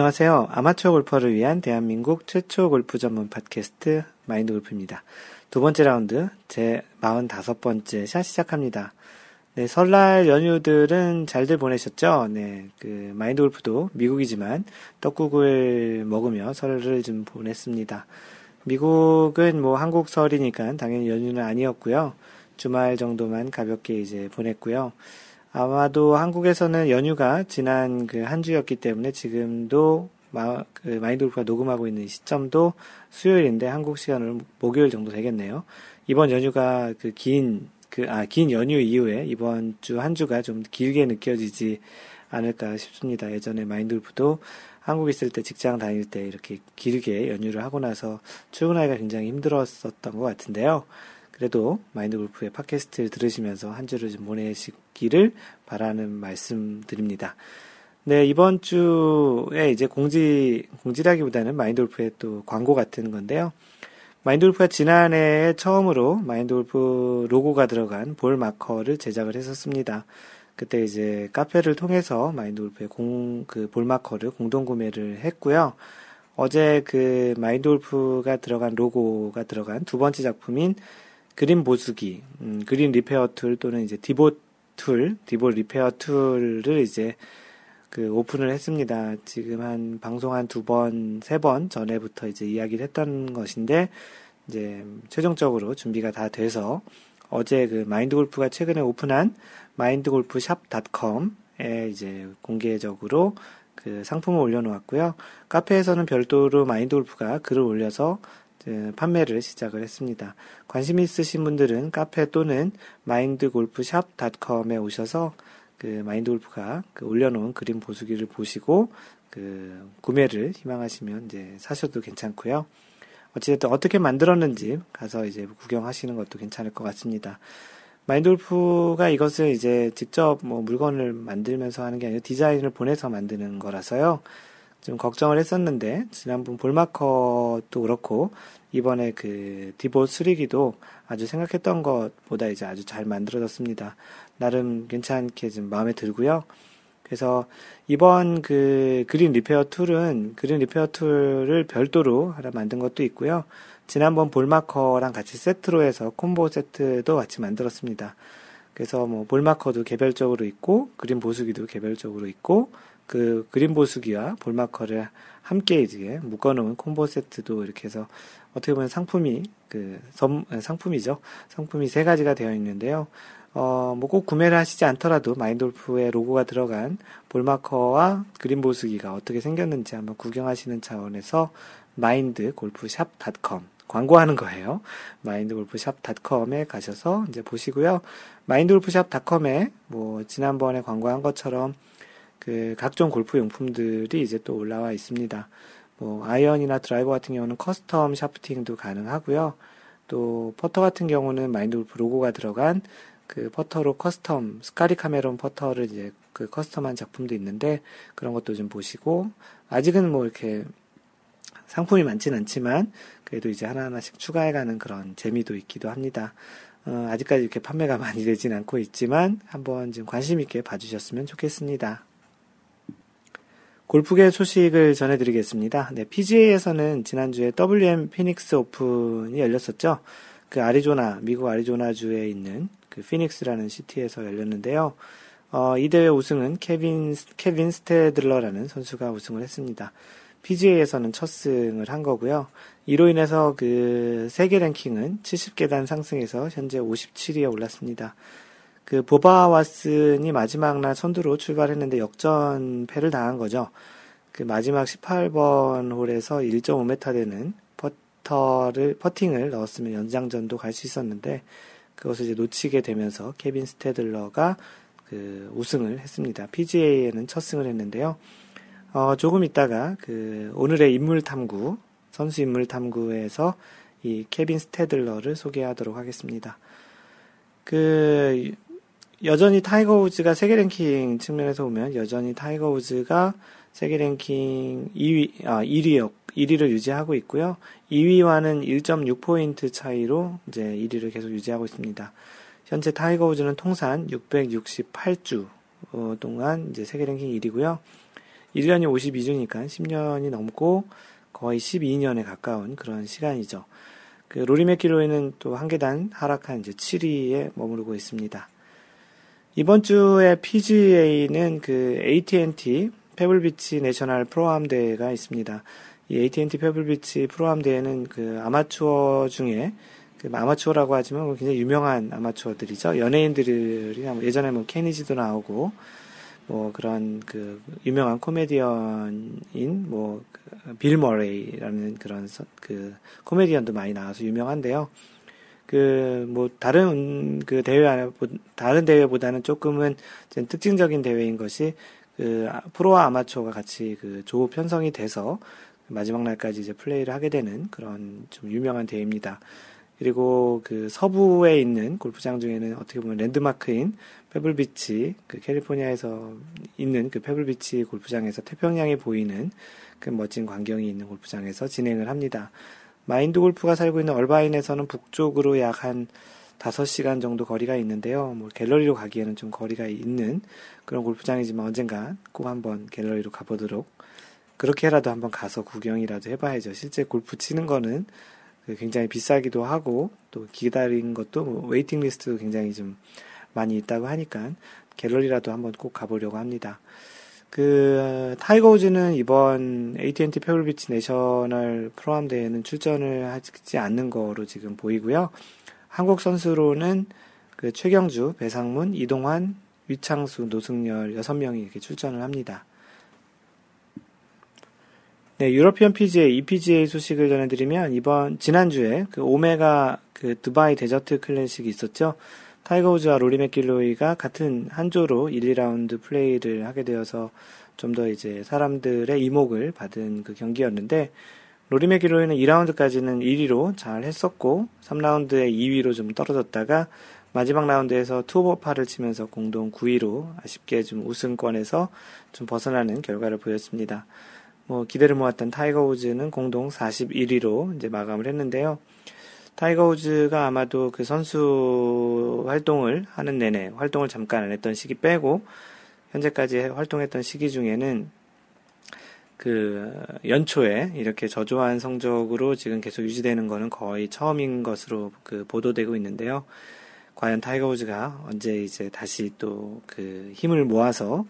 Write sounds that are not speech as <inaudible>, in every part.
안녕하세요. 아마추어 골퍼를 위한 대한민국 최초 골프 전문 팟캐스트 마인드 골프입니다. 두 번째 라운드 제 45번째 샷 시작합니다. 네, 설날 연휴들은 잘들 보내셨죠? 네, 그 마인드 골프도 미국이지만 떡국을 먹으며 설을 좀 보냈습니다. 미국은 뭐 한국 설이니까 당연히 연휴는 아니었고요. 주말 정도만 가볍게 이제 보냈고요. 아마도 한국에서는 연휴가 지난 그 한 주였기 때문에 지금도 마, 그 마인드 골프가 녹음하고 있는 시점도 수요일인데 한국 시간으로 목요일 정도 되겠네요. 이번 연휴가 그 긴, 그, 아, 긴 연휴 이후에 이번 주 한 주가 좀 길게 느껴지지 않을까 싶습니다. 예전에 마인드 골프도 한국 있을 때 직장 다닐 때 이렇게 길게 연휴를 하고 나서 출근하기가 굉장히 힘들었었던 것 같은데요. 그래도 마인드 골프의 팟캐스트를 들으시면서 한 주를 좀 보내시기를 바라는 말씀 드립니다. 네, 이번 주에 이제 공지, 공지라기보다는 마인드 골프의 또 광고 같은 건데요. 마인드 골프가 지난해 처음으로 마인드 골프 로고가 들어간 ball marker를 제작을 했었습니다. 그때 이제 카페를 통해서 마인드 골프의 공, 그 ball marker를 공동 구매를 했고요. 어제 그 마인드 골프가 들어간 로고가 들어간 두 번째 작품인 그린 보수기, 음, green repair tool 또는 이제 divot tool, divot repair tool을 이제 그 오픈을 했습니다. 지금 한 방송 한 두 번, 세 번 전에부터 이제 이야기를 했던 것인데 이제 최종적으로 준비가 다 돼서 어제 그 마인드 골프가 최근에 오픈한 마인드 골프샵.com에 이제 공개적으로 그 상품을 올려놓았고요. 카페에서는 별도로 마인드 골프가 글을 올려서 판매를 시작을 했습니다. 관심 있으신 분들은 카페 또는 마인드골프샵.com에 오셔서 그 마인드 골프가 그 올려놓은 그림 보수기를 보시고 그 구매를 희망하시면 이제 사셔도 괜찮고요. 어찌됐든 어떻게 만들었는지 가서 이제 구경하시는 것도 괜찮을 것 같습니다. 마인드 골프가 이것을 이제 직접 뭐 물건을 만들면서 하는 게 아니라 디자인을 보내서 만드는 거라서요. 좀 걱정을 했었는데 지난번 ball marker도 그렇고 이번에 그 디보 3기도 아주 생각했던 것보다 이제 아주 잘 만들어졌습니다. 나름 괜찮게 좀 마음에 들고요. 그래서 이번 그 green repair tool은 green repair tool을 별도로 하나 만든 것도 있고요. 지난번 ball marker랑 같이 세트로 해서 콤보 세트도 같이 만들었습니다. 그래서 뭐 ball marker도 개별적으로 있고 그린 보수기도 개별적으로 있고 그 그림 보수기와 볼마커를 함께 이제 묶어놓은 콤보 세트도 이렇게 해서 어떻게 보면 상품이 그 선, 상품이죠. 상품이 세 가지가 되어 있는데요. 어, 뭐 꼭 구매를 하시지 않더라도 마인돌프의 로고가 들어간 볼마커와 그림 보수기가 어떻게 생겼는지 한번 구경하시는 차원에서 마인드골프샵.com 광고하는 거예요. 마인드골프샵.com에 가셔서 이제 보시고요. 마인드골프샵.com에 뭐 지난번에 광고한 것처럼 그 각종 골프 용품들이 이제 또 올라와 있습니다. 뭐 아이언이나 드라이버 같은 경우는 custom shafting도 가능하고요. 또 퍼터 같은 경우는 마인드 골프 로고가 들어간 그 퍼터로 custom 스카티 카메론 퍼터를 이제 그 custom한 작품도 있는데 그런 것도 좀 보시고 아직은 뭐 이렇게 상품이 많진 않지만 그래도 이제 하나하나씩 추가해가는 그런 재미도 있기도 합니다. 어, 아직까지 이렇게 판매가 <laughs> 많이 되진 않고 있지만 한번 좀 관심 있게 봐주셨으면 좋겠습니다. 골프계 소식을 전해드리겠습니다. 네, PGA에서는 지난주에 WM 피닉스 오픈이 열렸었죠. 그 아리조나, 미국 아리조나주에 있는 그 피닉스라는 city에서 열렸는데요. 어, 이 대회 우승은 케빈, 케빈 스테들러라는 선수가 우승을 했습니다. PGA에서는 첫 승을 한 거고요. 이로 인해서 그 세계 랭킹은 70계단 상승해서 현재 57위에 올랐습니다. 그 보바 왓슨이 마지막 날 선두로 출발했는데 역전패를 당한 거죠. 그 마지막 18번 홀에서 1.5m 되는 퍼터를 퍼팅을 넣었으면 연장전도 갈 수 있었는데 그것을 이제 놓치게 되면서 케빈 스테들러가 그 우승을 했습니다. PGA에는 첫 승을 했는데요. 어, 조금 있다가 그 오늘의 인물 탐구 선수 인물 탐구에서 이 케빈 스테들러를 소개하도록 하겠습니다. 그 여전히 타이거 우즈가 세계 랭킹 측면에서 보면 여전히 타이거 우즈가 세계 랭킹 2위, 아, 1위, 1위를 유지하고 있고요. 2위와는 1.6포인트 차이로 이제 1위를 계속 유지하고 있습니다. 현재 타이거 우즈는 통산 668주 어, 동안 이제 세계 랭킹 1위고요. 1년이 52주니까 10년이 넘고 거의 12년에 가까운 그런 시간이죠. 그 로리 맥기로이는 또 한 계단 하락한 이제 7위에 머무르고 있습니다. 이번 주에 PGA는 그 AT&T 페블비치 내셔널 프로암 대회가 있습니다. 이 AT&T 페블비치 프로암 대회는 그 아마추어 중에 그 아마추어라고 하지만 굉장히 유명한 아마추어들이죠. 연예인들이나 뭐 예전에 뭐 케니지도 나오고 뭐 그런 그 유명한 코미디언인 뭐 빌 머레이라는 그런 서, 그 코미디언도 많이 나와서 유명한데요. 그 뭐 다른 그 대회 다른 대회보다는 조금은 특징적인 대회인 것이 그 프로와 아마추어가 같이 그 조 편성이 돼서 마지막 날까지 이제 플레이를 하게 되는 그런 좀 유명한 대회입니다. 그리고 그 서부에 있는 골프장 중에는 어떻게 보면 랜드마크인 페블비치, 그 캘리포니아에서 있는 그 페블비치 골프장에서 태평양이 보이는 그 멋진 광경이 있는 골프장에서 진행을 합니다. 마인드 골프가 살고 있는 얼바인에서는 북쪽으로 약 한 5시간 정도 거리가 있는데요. 뭐 갤러리로 가기에는 좀 거리가 있는 그런 골프장이지만 언젠가 꼭 한번 갤러리로 가보도록 그렇게라도 한번 가서 구경이라도 해봐야죠. 실제 골프 치는 거는 그 굉장히 비싸기도 하고 또 기다린 것도 뭐 waiting list도 굉장히 좀 많이 있다고 하니까 갤러리라도 한번 꼭 가보려고 합니다. 그 타이거 우즈는 이번 AT&T 페블비치 내셔널 프로암 대회는 출전을 하지 않는 거로 지금 보이고요. 한국 선수로는 그 최경주, 배상문, 이동환, 위창수, 노승열 6명이 이렇게 출전을 합니다. 네, 유러피언 PGA, EPGA 소식을 전해드리면 이번 지난주에 그 오메가 그 두바이 데저트 클래식이 있었죠. 타이거 우즈와 로리 맥길로이가 같은 한 조로 1, 2라운드 플레이를 하게 되어서 좀 더 이제 사람들의 이목을 받은 그 경기였는데 로리 맥길로이는 2라운드까지는 1위로 잘 했었고 3라운드에 2위로 좀 떨어졌다가 마지막 라운드에서 two over par를 치면서 공동 9위로 아쉽게 좀 우승권에서 좀 벗어나는 결과를 보였습니다. 뭐 기대를 모았던 타이거 우즈는 공동 41위로 이제 마감을 했는데요. 타이거 우즈가 아마도 그 선수 활동을 하는 내내 활동을 잠깐 안 했던 시기 빼고 현재까지 활동했던 시기 중에는 그 연초에 이렇게 저조한 성적으로 지금 계속 유지되는 것은 거의 처음인 것으로 그 보도되고 있는데요. 과연 타이거 우즈가 언제 이제 다시 또 그 힘을 모아서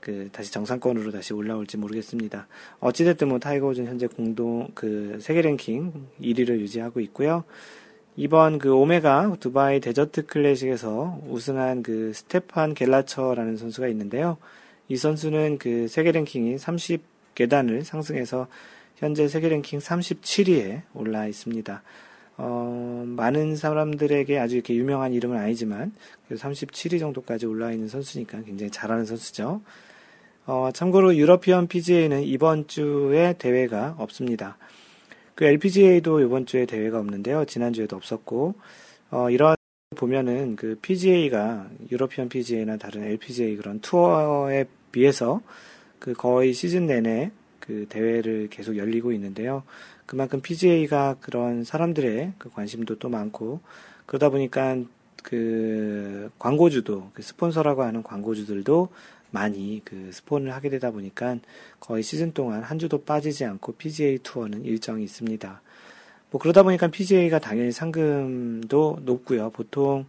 그 다시 정상권으로 다시 올라올지 모르겠습니다. 어찌됐든 뭐 타이거 우즈는 현재 공동 그 세계 랭킹 1위를 유지하고 있고요. 이번 그 오메가 두바이 데저트 클래식에서 우승한 그 스테판 겔라처라는 선수가 있는데요. 이 선수는 그 세계 랭킹이 30계단을 상승해서 현재 세계 랭킹 37위에 올라 있습니다. 어, 많은 사람들에게 아주 이렇게 유명한 이름은 아니지만 37위 정도까지 올라 있는 선수니까 굉장히 잘하는 선수죠. 어, 참고로 유러피언 PGA는 이번 주에 대회가 없습니다. 그 LPGA도 이번 주에 대회가 없는데요. 지난주에도 없었고, 어, 이런 보면은 그 PGA가 유러피언 PGA나 다른 LPGA 그런 투어에 비해서 그 거의 시즌 내내 그 대회를 계속 열리고 있는데요. 그만큼 PGA가 그런 사람들의 그 관심도 또 많고 그러다 보니까 그 광고주도 그 스폰서라고 하는 광고주들도 많이 그 스폰을 하게 되다 보니까 거의 시즌 동안 한 주도 빠지지 않고 PGA 투어는 일정이 있습니다. 뭐 그러다 보니까 PGA가 당연히 상금도 높고요. 보통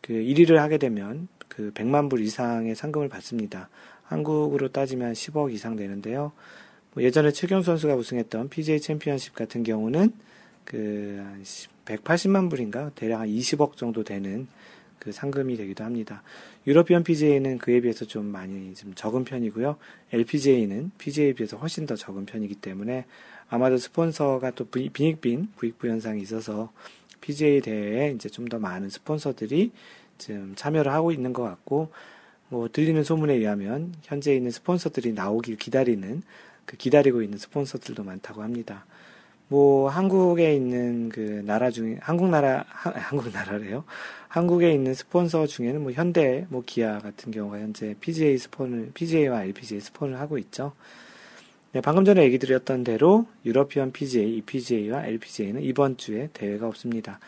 그 1위를 하게 되면 그 100만 불 이상의 상금을 받습니다. 한국으로 따지면 10억 이상 되는데요. 뭐 예전에 최경 선수가 우승했던 PGA 챔피언십 같은 경우는 그 180만 불인가 대략 한 20억 정도 되는 그 상금이 되기도 합니다. 유러피언 PGA는 그에 비해서 좀 많이 좀 적은 편이고요. LPGA는 PGA에 비해서 훨씬 더 적은 편이기 때문에 아마도 스폰서가 또 빈익빈 부익부 현상이 있어서 PGA 대회에 이제 좀 더 많은 스폰서들이 지금 참여를 하고 있는 것 같고 뭐 들리는 소문에 의하면 현재 있는 스폰서들이 나오길 기다리는 그 기다리고 있는 스폰서들도 많다고 합니다. 뭐 한국에 있는 그 나라 중에 한국 나라 하, 한국 나라래요. 한국에 있는 스폰서 중에는 뭐 현대, 뭐 기아 같은 경우가 현재 PGA 스폰을 PGA와 LPGA 스폰을 하고 있죠. 네, 방금 전에 얘기 드렸던 대로 유러피언 PGA, EPGA와 LPGA는 이번 주에 대회가 없습니다.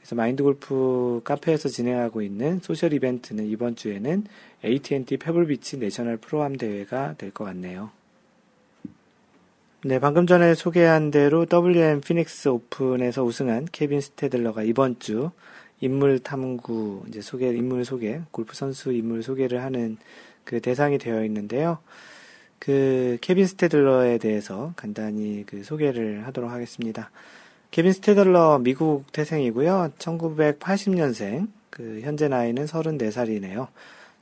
그래서 마인드 골프 카페에서 진행하고 있는 social 이벤트는 이번 주에는 AT&T 페블비치 내셔널 프로암 대회가 될 것 같네요. 네, 방금 전에 소개한 대로 WM 피닉스 오픈에서 우승한 케빈 스테들러가 이번 주 인물 탐구, 이제 소개, 인물 소개, 골프 선수 인물 소개를 하는 그 대상이 되어 있는데요. 그 케빈 스테들러에 대해서 간단히 그 소개를 하도록 하겠습니다. 케빈 스테들러 미국 태생이고요. 1980년생, 그 현재 나이는 34살이네요.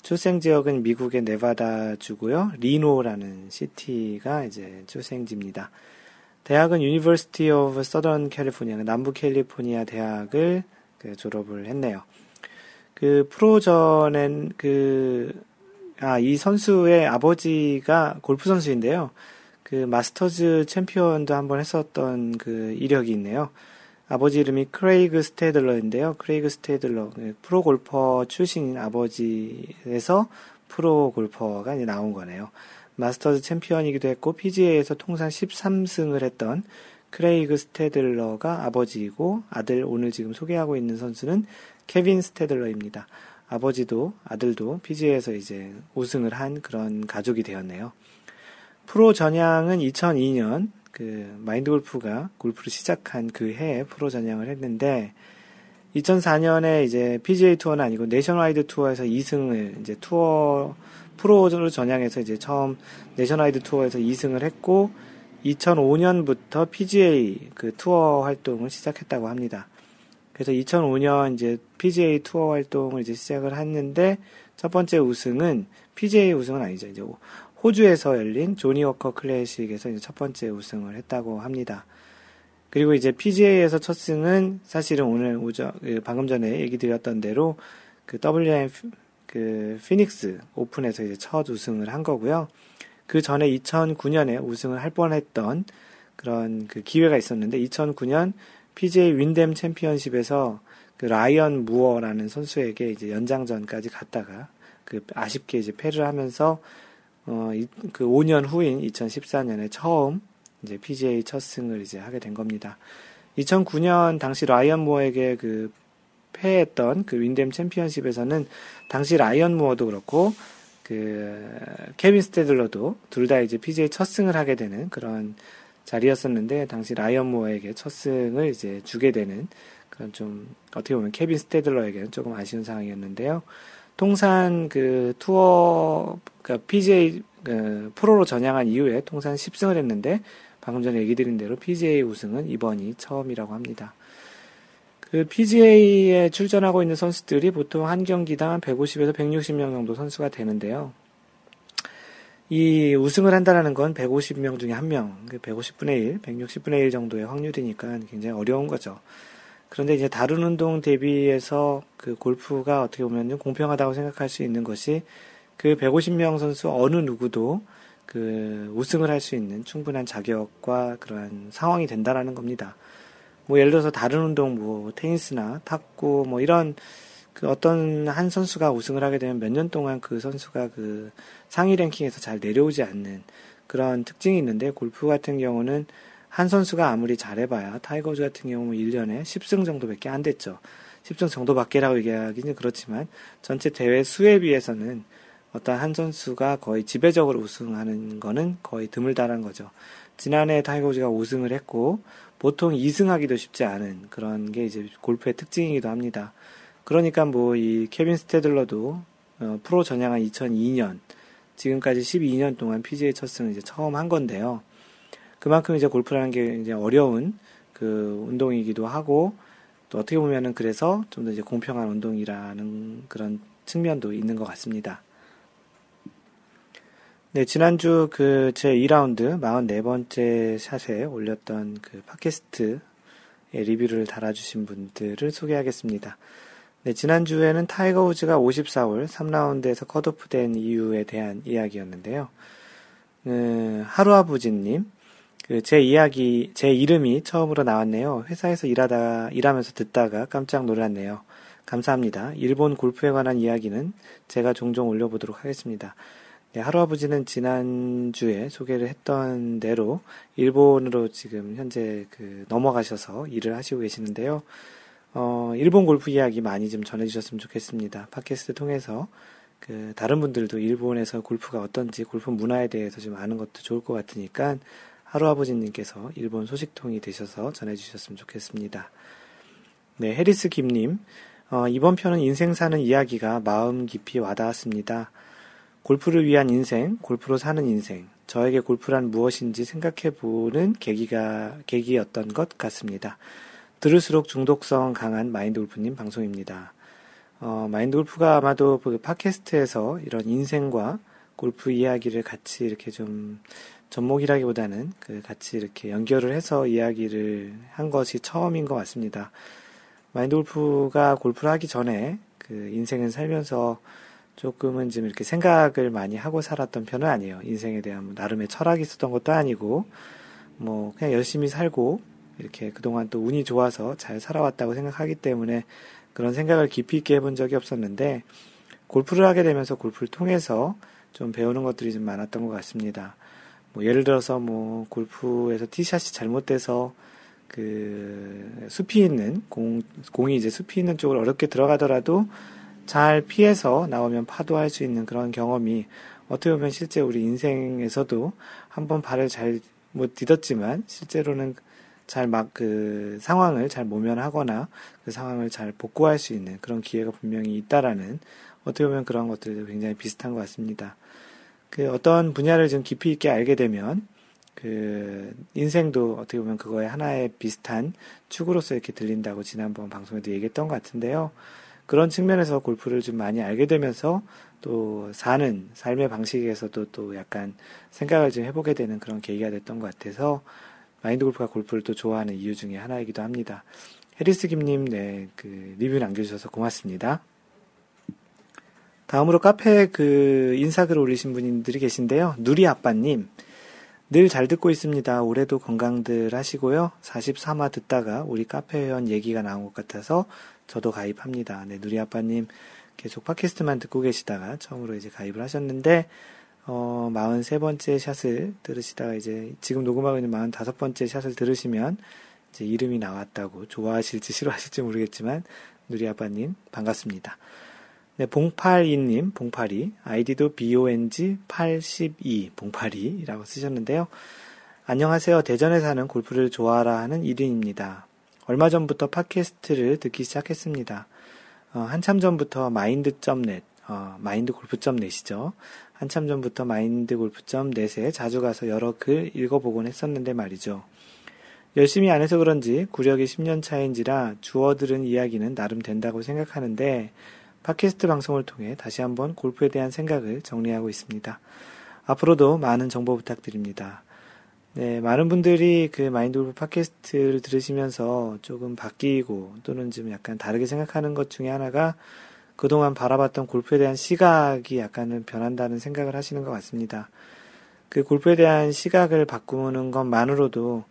출생 지역은 미국의 네바다 주고요. 리노라는 city가 이제 출생지입니다. 대학은 유니버시티 오브 서던 캘리포니아, 남부 캘리포니아 대학을 그 졸업을 했네요. 그 프로 전엔 그, 아, 이 선수의 아버지가 골프 선수인데요. 그 마스터즈 챔피언도 한번 했었던 그 이력이 있네요. 아버지 이름이 크레이그 스테들러인데요. 크레이그 스테들러, 그 프로 골퍼 출신인 아버지에서 프로 골퍼가 이제 나온 거네요. 마스터즈 챔피언이기도 했고, PGA에서 통산 13승을 했던 크레이그 스테들러가 아버지이고 아들 오늘 지금 소개하고 있는 선수는 케빈 스테들러입니다. 아버지도 아들도 PGA에서 이제 우승을 한 그런 가족이 되었네요. 프로 전향은 2002년 그 마인드 골프가 골프를 시작한 그 해에 프로 전향을 했는데 2004년에 이제 PGA 투어는 아니고 내셔널와이드 투어에서 2승을 이제 투어 프로로 전향해서 이제 처음 내셔널와이드 투어에서 2승을 했고 2005년부터 PGA 그 투어 활동을 시작했다고 합니다. 그래서 2005년 이제 PGA 투어 활동을 이제 시작을 했는데 첫 번째 우승은 PGA 우승은 아니죠. 이제 호주에서 열린 조니 워커 클래식에서 이제 첫 번째 우승을 했다고 합니다. 그리고 이제 PGA에서 첫 승은 사실은 오늘 오전 그 방금 전에 얘기 드렸던 대로 그 WM 그 피닉스 오픈에서 이제 첫 우승을 한 거고요. 그 전에 2009년에 우승을 할 뻔했던 그런 그 기회가 있었는데 2009년 PGA 윈댐 챔피언십에서 그 라이언 무어라는 선수에게 이제 연장전까지 갔다가 그 아쉽게 이제 패를 하면서 어, 이, 그 5년 후인 2014년에 처음 이제 PGA 첫 승을 이제 하게 된 겁니다. 2009년 당시 라이언 무어에게 그 패했던 그 윈댐 챔피언십에서는 당시 라이언 무어도 그렇고 그 케빈 스테들러도 둘 다 이제 PGA 첫 승을 하게 되는 그런 자리였었는데 당시 라이언 무어에게 첫 승을 이제 주게 되는 그런 좀 어떻게 보면 케빈 스테들러에게는 조금 아쉬운 상황이었는데요. 통산 그 투어 그러니까 PGA 그 프로로 전향한 이후에 통산 10승을 했는데 방금 전에 얘기 드린 대로 PGA 우승은 이번이 처음이라고 합니다. 그 PGA에 출전하고 있는 선수들이 보통 한 경기당 150에서 160명 정도 선수가 되는데요. 이 우승을 한다는 건 150명 중에 한 명, 150분의 1, 160분의 1 정도의 확률이니까 굉장히 어려운 거죠. 그런데 이제 다른 운동 대비해서 그 골프가 어떻게 보면 공평하다고 생각할 수 있는 것이 그 150명 선수 어느 누구도 그 우승을 할 수 있는 충분한 자격과 그러한 상황이 된다라는 겁니다. 뭐 예를 들어서 다른 운동 뭐 테니스나 탁구 뭐 이런 그 어떤 한 선수가 우승을 하게 되면 몇 년 동안 그 선수가 그 상위 랭킹에서 잘 내려오지 않는 그런 특징이 있는데 골프 같은 경우는 한 선수가 아무리 잘해봐야 타이거 우즈 같은 경우 1년에 10승 정도밖에 안 됐죠. 10승 정도밖에라고 얘기하기는 그렇지만 전체 대회 수에 비해서는 어떤 한 선수가 거의 지배적으로 우승하는 거는 거의 드물다는 거죠. 지난해 타이거즈가 우승을 했고 보통 2승하기도 쉽지 않은 그런 게 이제 골프의 특징이기도 합니다. 그러니까 뭐 이 케빈 스테들러도 어, 프로 전향한 2002년 지금까지 12년 동안 PGA 첫 승을 이제 처음 한 건데요. 그만큼 이제 골프라는 게 이제 어려운 그 운동이기도 하고 또 어떻게 보면은 그래서 좀 더 이제 공평한 운동이라는 그런 측면도 있는 것 같습니다. 네, 지난주 그 제 2라운드 44번째 샷에 올렸던 그 팟캐스트의 리뷰를 달아주신 분들을 소개하겠습니다. 네, 지난주에는 타이거 우즈가 54홀 3라운드에서 컷오프 된 이유에 대한 이야기였는데요. 음, 하루아부지님, 그 제 이야기, 제 이름이 처음으로 나왔네요. 회사에서 일하다, 일하면서 듣다가 깜짝 놀랐네요. 감사합니다. 일본 골프에 관한 이야기는 제가 종종 올려보도록 하겠습니다. 네, 할아버지는 지난주에 소개를 했던 대로 일본으로 지금 현재 그 넘어가셔서 일을 하시고 계시는데요. 어, 일본 골프 이야기 많이 좀 전해주셨으면 좋겠습니다. 팟캐스트 통해서 그 다른 분들도 일본에서 골프가 어떤지 골프 문화에 대해서 좀 아는 것도 좋을 것 같으니까 하루 아버지님께서 일본 소식통이 되셔서 전해주셨으면 좋겠습니다. 네, 해리스 김님. 어, 이번 편은 인생 사는 이야기가 마음 깊이 와닿았습니다. 골프를 위한 인생, 골프로 사는 인생. 저에게 골프란 무엇인지 생각해 보는 계기가, 계기였던 것 같습니다. 들을수록 중독성 강한 마인드 골프님 방송입니다. 어, 마인드 골프가 아마도 그 팟캐스트에서 이런 인생과 골프 이야기를 같이 이렇게 좀 접목이라기보다는 그 같이 이렇게 연결을 해서 이야기를 한 것이 처음인 것 같습니다. 마인드 골프가 골프를 하기 전에 그 인생을 살면서 조금은 좀 이렇게 생각을 많이 하고 살았던 편은 아니에요. 인생에 대한 뭐 나름의 철학이 있었던 것도 아니고, 뭐, 그냥 열심히 살고, 이렇게 그동안 또 운이 좋아서 잘 살아왔다고 생각하기 때문에 그런 생각을 깊이 있게 해본 적이 없었는데, 골프를 하게 되면서 골프를 통해서 좀 배우는 것들이 좀 많았던 것 같습니다. 뭐 예를 들어서 뭐 골프에서 티샷이 잘못돼서 그 숲이 있는 공 공이 이제 숲이 있는 쪽으로 어렵게 들어가더라도 잘 피해서 나오면 파도할 수 있는 그런 경험이 어떻게 보면 실제 우리 인생에서도 한번 발을 잘 못 디뎠지만 실제로는 잘 막 그 상황을 잘 모면하거나 그 상황을 잘 복구할 수 있는 그런 기회가 분명히 있다라는 어떻게 보면 그런 것들도 굉장히 비슷한 것 같습니다. 그 어떤 분야를 좀 깊이 있게 알게 되면 그 인생도 어떻게 보면 그거에 하나의 비슷한 축으로서 이렇게 들린다고 지난번 방송에도 얘기했던 것 같은데요. 그런 측면에서 골프를 좀 많이 알게 되면서 또 사는 삶의 방식에서도 또 약간 생각을 좀 해보게 되는 그런 계기가 됐던 것 같아서 마인드 골프가 골프를 또 좋아하는 이유 중에 하나이기도 합니다. 해리스 김님, 네, 그 리뷰 남겨주셔서 고맙습니다. 다음으로 카페에 그 인사글 올리신 분들이 계신데요. 누리 아빠님. 늘 잘 듣고 있습니다. 올해도 건강들 하시고요. 43화 듣다가 우리 카페 회원 얘기가 나온 것 같아서 저도 가입합니다. 네, 누리 아빠님 계속 팟캐스트만 듣고 계시다가 처음으로 이제 가입을 하셨는데, 어, 43번째 샷을 들으시다가 이제 지금 녹음하고 있는 45번째 샷을 들으시면 이제 이름이 나왔다고 좋아하실지 싫어하실지 모르겠지만 누리 아빠님 반갑습니다. 네, 봉팔이님, 봉팔이, 아이디도 BONG82, 봉팔이라고 쓰셨는데요. 안녕하세요. 대전에 사는 골프를 좋아하라 하는 1인입니다. 얼마 전부터 팟캐스트를 듣기 시작했습니다. 어, 한참 전부터 마인드.net, 어, 마인드골프.net이죠. 한참 전부터 마인드골프.net에 자주 가서 여러 글 읽어보곤 했었는데 말이죠. 열심히 안 해서 그런지 구력이 10년 차인지라 주워 들은 이야기는 나름 된다고 생각하는데 팟캐스트 방송을 통해 다시 한번 골프에 대한 생각을 정리하고 있습니다. 앞으로도 많은 정보 부탁드립니다. 네, 많은 분들이 그 마인드 골프 팟캐스트를 들으시면서 조금 바뀌고 또는 좀 약간 다르게 생각하는 것 중에 하나가 그동안 바라봤던 골프에 대한 시각이 약간은 변한다는 생각을 하시는 것 같습니다. 그 골프에 대한 시각을 바꾸는 것만으로도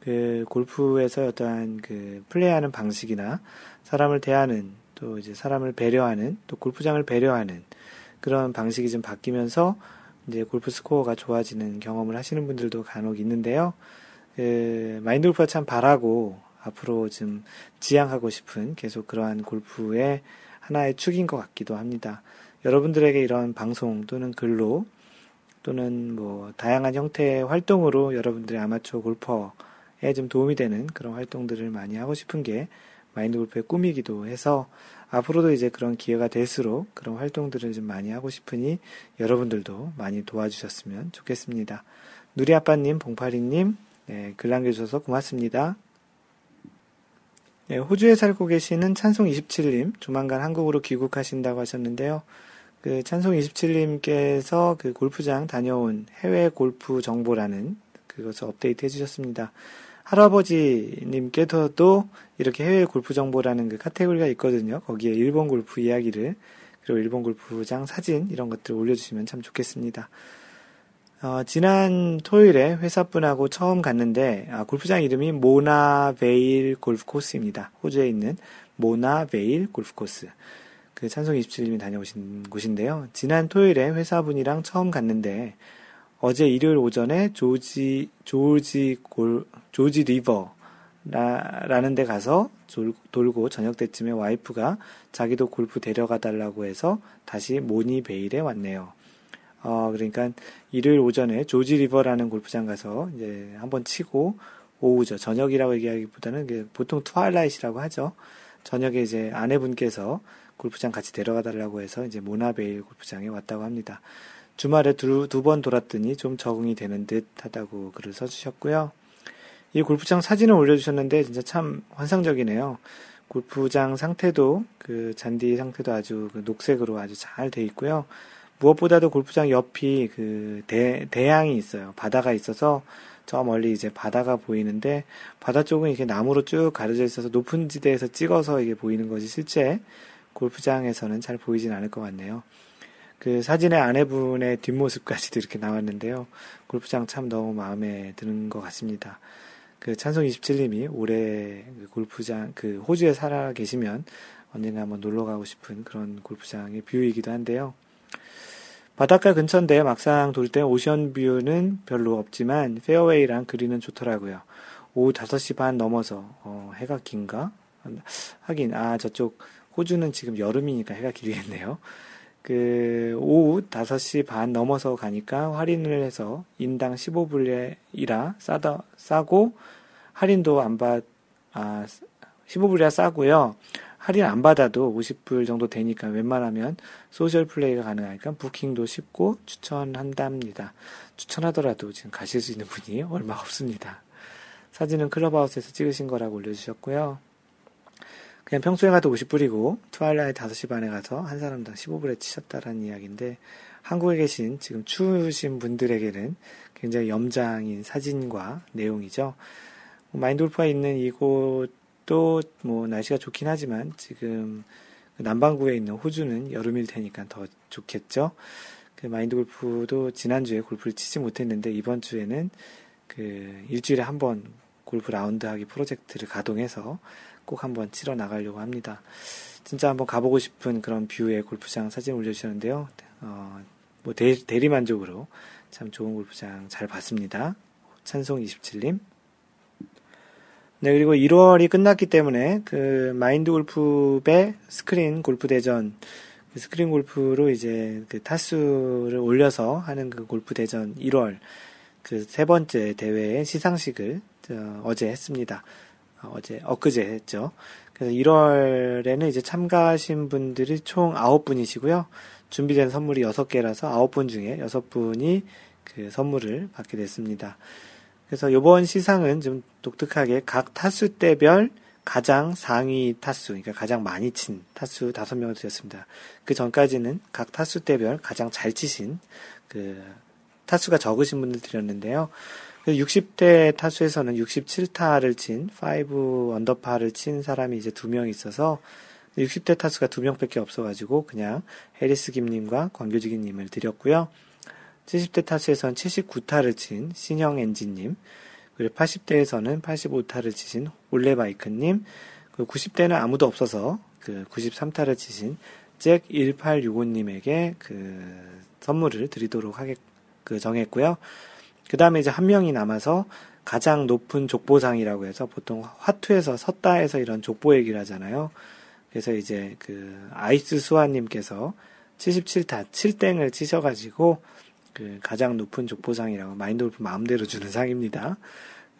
그 골프에서 어떠한 그 플레이하는 방식이나 사람을 대하는 또 이제 사람을 배려하는 또 골프장을 배려하는 그런 방식이 좀 바뀌면서 이제 골프 스코어가 좋아지는 경험을 하시는 분들도 간혹 있는데요. 그 마인드 골프가 참 바라고 앞으로 좀 지향하고 싶은 계속 그러한 골프의 하나의 축인 것 같기도 합니다. 여러분들에게 이런 방송 또는 글로 또는 뭐 다양한 형태의 활동으로 여러분들의 아마추어 골퍼에 좀 도움이 되는 그런 활동들을 많이 하고 싶은 게 마인드 골프의 꿈이기도 해서 앞으로도 이제 그런 기회가 될수록 그런 활동들을 좀 많이 하고 싶으니 여러분들도 많이 도와주셨으면 좋겠습니다. 누리아빠님, 봉파리님, 네, 글 남겨주셔서 고맙습니다. 네, 호주에 살고 계시는 찬송27님, 조만간 한국으로 귀국하신다고 하셨는데요. 그 찬송27님께서 그 골프장 다녀온 해외 골프 정보라는 그것을 업데이트 해주셨습니다. 할아버지님께서도 이렇게 해외 골프 정보라는 그 카테고리가 있거든요. 거기에 일본 골프 이야기를 그리고 일본 골프장 사진 이런 것들 올려주시면 참 좋겠습니다. 어, 지난 토요일에 회사분하고 처음 갔는데 아, 골프장 이름이 모나베일 골프 코스입니다. 호주에 있는 모나베일 골프 코스. 그 찬송 27님이 다녀오신 곳인데요. 지난 토요일에 회사분이랑 처음 갔는데 어제 일요일 오전에 조지, 조지 골, 조지 리버, 라는 데 가서 돌고 저녁 때쯤에 와이프가 자기도 골프 데려가 달라고 해서 다시 모나베일에 왔네요. 어, 그러니까 일요일 오전에 조지 리버라는 골프장 가서 이제 한번 치고 오후죠. 저녁이라고 얘기하기보다는 보통 twilight라고 하죠. 저녁에 이제 아내분께서 골프장 같이 데려가 달라고 해서 이제 모나베일 골프장에 왔다고 합니다. 주말에 두 번 돌았더니 좀 적응이 되는 듯 하다고 글을 써주셨고요. 이 골프장 사진을 올려주셨는데 진짜 참 환상적이네요. 골프장 상태도 그 잔디 상태도 아주 그 녹색으로 아주 잘 돼 있고요. 무엇보다도 골프장 옆이 그 대, 대양이 있어요. 바다가 있어서 저 멀리 이제 바다가 보이는데 바다 쪽은 이렇게 나무로 쭉 가려져 있어서 높은 지대에서 찍어서 이게 보이는 것이 실제 골프장에서는 잘 보이진 않을 것 같네요. 그 사진의 아내분의 뒷모습까지도 이렇게 나왔는데요. 골프장 참 너무 마음에 드는 것 같습니다. 그 찬송 27님이 올해 그 골프장, 그 호주에 살아 계시면 언젠가 한번 놀러 가고 싶은 그런 골프장의 뷰이기도 한데요. 바닷가 근처인데 막상 돌 때 ocean view는 별로 없지만 페어웨이랑 그린은 좋더라고요. 오후 5시 반 넘어서 어, 해가 긴가? 하긴 아 저쪽 호주는 지금 여름이니까 해가 길겠네요. 그 오후 5시 반 넘어서 가니까 할인을 해서 인당 15불이라 싸다 싸고 할인도 안 받, 아, 15불이라 싸고요. 할인 안 받아도 50불 정도 되니까 웬만하면 social play가 가능하니까 부킹도 쉽고 추천한답니다. 추천하더라도 지금 가실 수 있는 분이 얼마 없습니다. 사진은 클럽하우스에서 찍으신 거라고 올려주셨고요. 그냥 평소에 가도 50불이고 트와일라이 5시 반에 가서 한 사람당 15불에 치셨다라는 이야기인데 한국에 계신 지금 추우신 분들에게는 굉장히 염장인 사진과 내용이죠. 마인드 골프가 있는 이곳도 뭐 날씨가 좋긴 하지만 지금 그 남반구에 있는 호주는 여름일 테니까 더 좋겠죠. 그 마인드 골프도 지난주에 골프를 치지 못했는데 이번 주에는 그 일주일에 한 번 골프 라운드 하기 프로젝트를 가동해서 꼭 한번 치러 나가려고 합니다. 진짜 한번 가보고 싶은 그런 뷰의 골프장 사진 올려주셨는데요. 어, 뭐 대, 대리 만족으로 참 좋은 골프장 잘 봤습니다. 찬송 27님. 네, 그리고 1월이 끝났기 때문에 그 마인드 골프배 스크린 골프 대전 그 스크린 골프로 이제 그 타수를 올려서 하는 그 골프 대전 1월 그 세 번째 대회의 시상식을 어제 했습니다. 어, 어제 엊그제 했죠. 그래서 1월에는 이제 참가하신 분들이 총 9분이시고요. 준비된 선물이 6개라서 9분 중에 6분이 그 선물을 받게 됐습니다. 그래서 이번 시상은 좀 독특하게 각 타수 때별 가장 상위 타수, 그러니까 가장 많이 친 타수 다섯 명을 드렸습니다. 그 전까지는 각 타수 때별 가장 잘 치신 그 타수가 적으신 분들 드렸는데요. 60대 타수에서는 67타를 친, 5 언더파를 친 사람이 이제 두 명 있어서 60대 타수가 두 명밖에 없어가지고 그냥 해리스 김님과 권교지기님을 드렸고요. 70대 타수에서는 79타를 친 신형 엔진님, 그리고 80대에서는 85타를 치신 올레바이크님, 그 90대는 아무도 없어서 그 93타를 치신 잭 1865님에게 그 선물을 드리도록 하겠, 그 정했고요. 그 다음에 이제 한 명이 남아서 가장 높은 족보상이라고 해서 보통 화투에서 섰다해서 이런 족보 얘기를 하잖아요. 그래서 이제 그 아이스 수아님께서 77타 7땡을 치셔가지고 그 가장 높은 족보상이라고 마인드 골프 마음대로 주는 상입니다.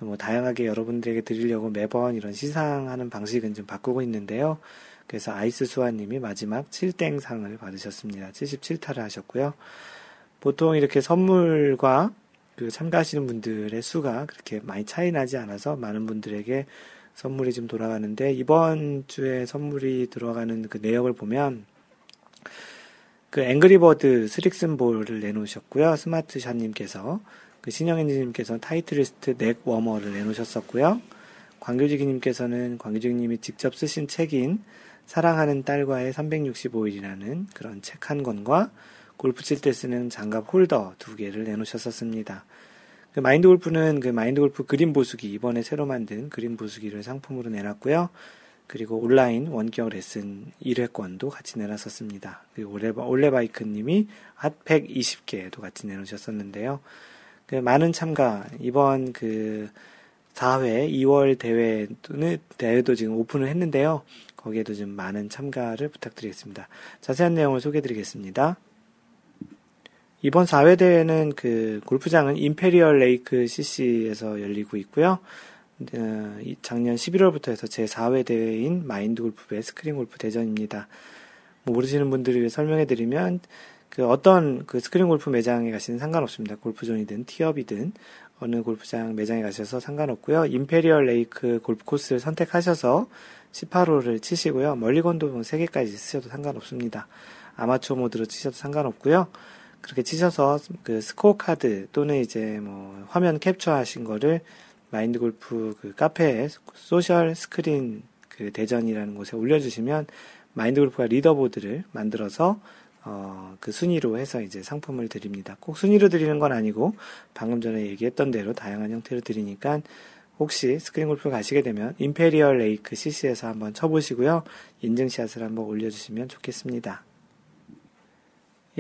뭐 다양하게 여러분들에게 드리려고 매번 이런 시상하는 방식은 좀 바꾸고 있는데요. 그래서 아이스 수아님이 마지막 7땡상을 받으셨습니다. 77타를 하셨고요. 보통 이렇게 선물과 그 참가하시는 분들의 수가 그렇게 많이 차이 나지 않아서 많은 분들에게 선물이 좀 돌아가는데 이번 주에 선물이 들어가는 그 내역을 보면 그 앵그리버드 스릭슨볼을 내놓으셨고요. 스마트샷님께서 그 신영현님께서 타이틀리스트 넥 워머를 내놓으셨었고요. 광교지기님께서는 광교지기님이 직접 쓰신 책인 사랑하는 딸과의 365일이라는 그런 책 한 권과 골프 칠 때 쓰는 장갑 홀더 두 개를 내놓으셨었습니다. 그 마인드 골프는 그 마인드 골프 그린 보수기 이번에 새로 만든 그린 보수기를 상품으로 내놨고요. 그리고 온라인 원격 레슨 1회권도 같이 내놨었습니다. 그리고 올레바, 올레바이크님이 핫팩 20개도 같이 내놓으셨었는데요. 그 많은 참가, 이번 그 4회 2월 대회는 대회도 지금 오픈을 했는데요. 거기에도 좀 많은 참가를 부탁드리겠습니다. 자세한 내용을 소개해 드리겠습니다. 이번 4회 대회는 그 골프장은 임페리얼 레이크 CC에서 열리고 있고요. 어, 작년 11월부터 해서 제 4회 대회인 마인드 골프배 스크린 골프 대전입니다. 뭐 모르시는 분들을 위해 설명해 드리면 그 어떤 그 스크린 골프 매장에 가시든 상관없습니다. 골프존이든 티업이든 어느 골프장 매장에 가셔서 상관없고요. 임페리얼 레이크 골프 코스를 선택하셔서 18홀을 치시고요. 멀리건도 3개까지 쓰셔도 상관없습니다. 아마추어 모드로 치셔도 상관없고요. 그렇게 치셔서 그 스코어 카드 또는 이제 뭐 화면 캡처하신 거를 마인드 골프 그 카페에 social 스크린 그 대전이라는 곳에 올려주시면 마인드 골프가 리더보드를 만들어서 어, 그 순위로 해서 이제 상품을 드립니다. 꼭 순위로 드리는 건 아니고 방금 전에 얘기했던 대로 다양한 형태로 드리니까 혹시 스크린 골프 가시게 되면 임페리얼 레이크 CC에서 한번 쳐보시고요. 인증샷을 한번 올려주시면 좋겠습니다.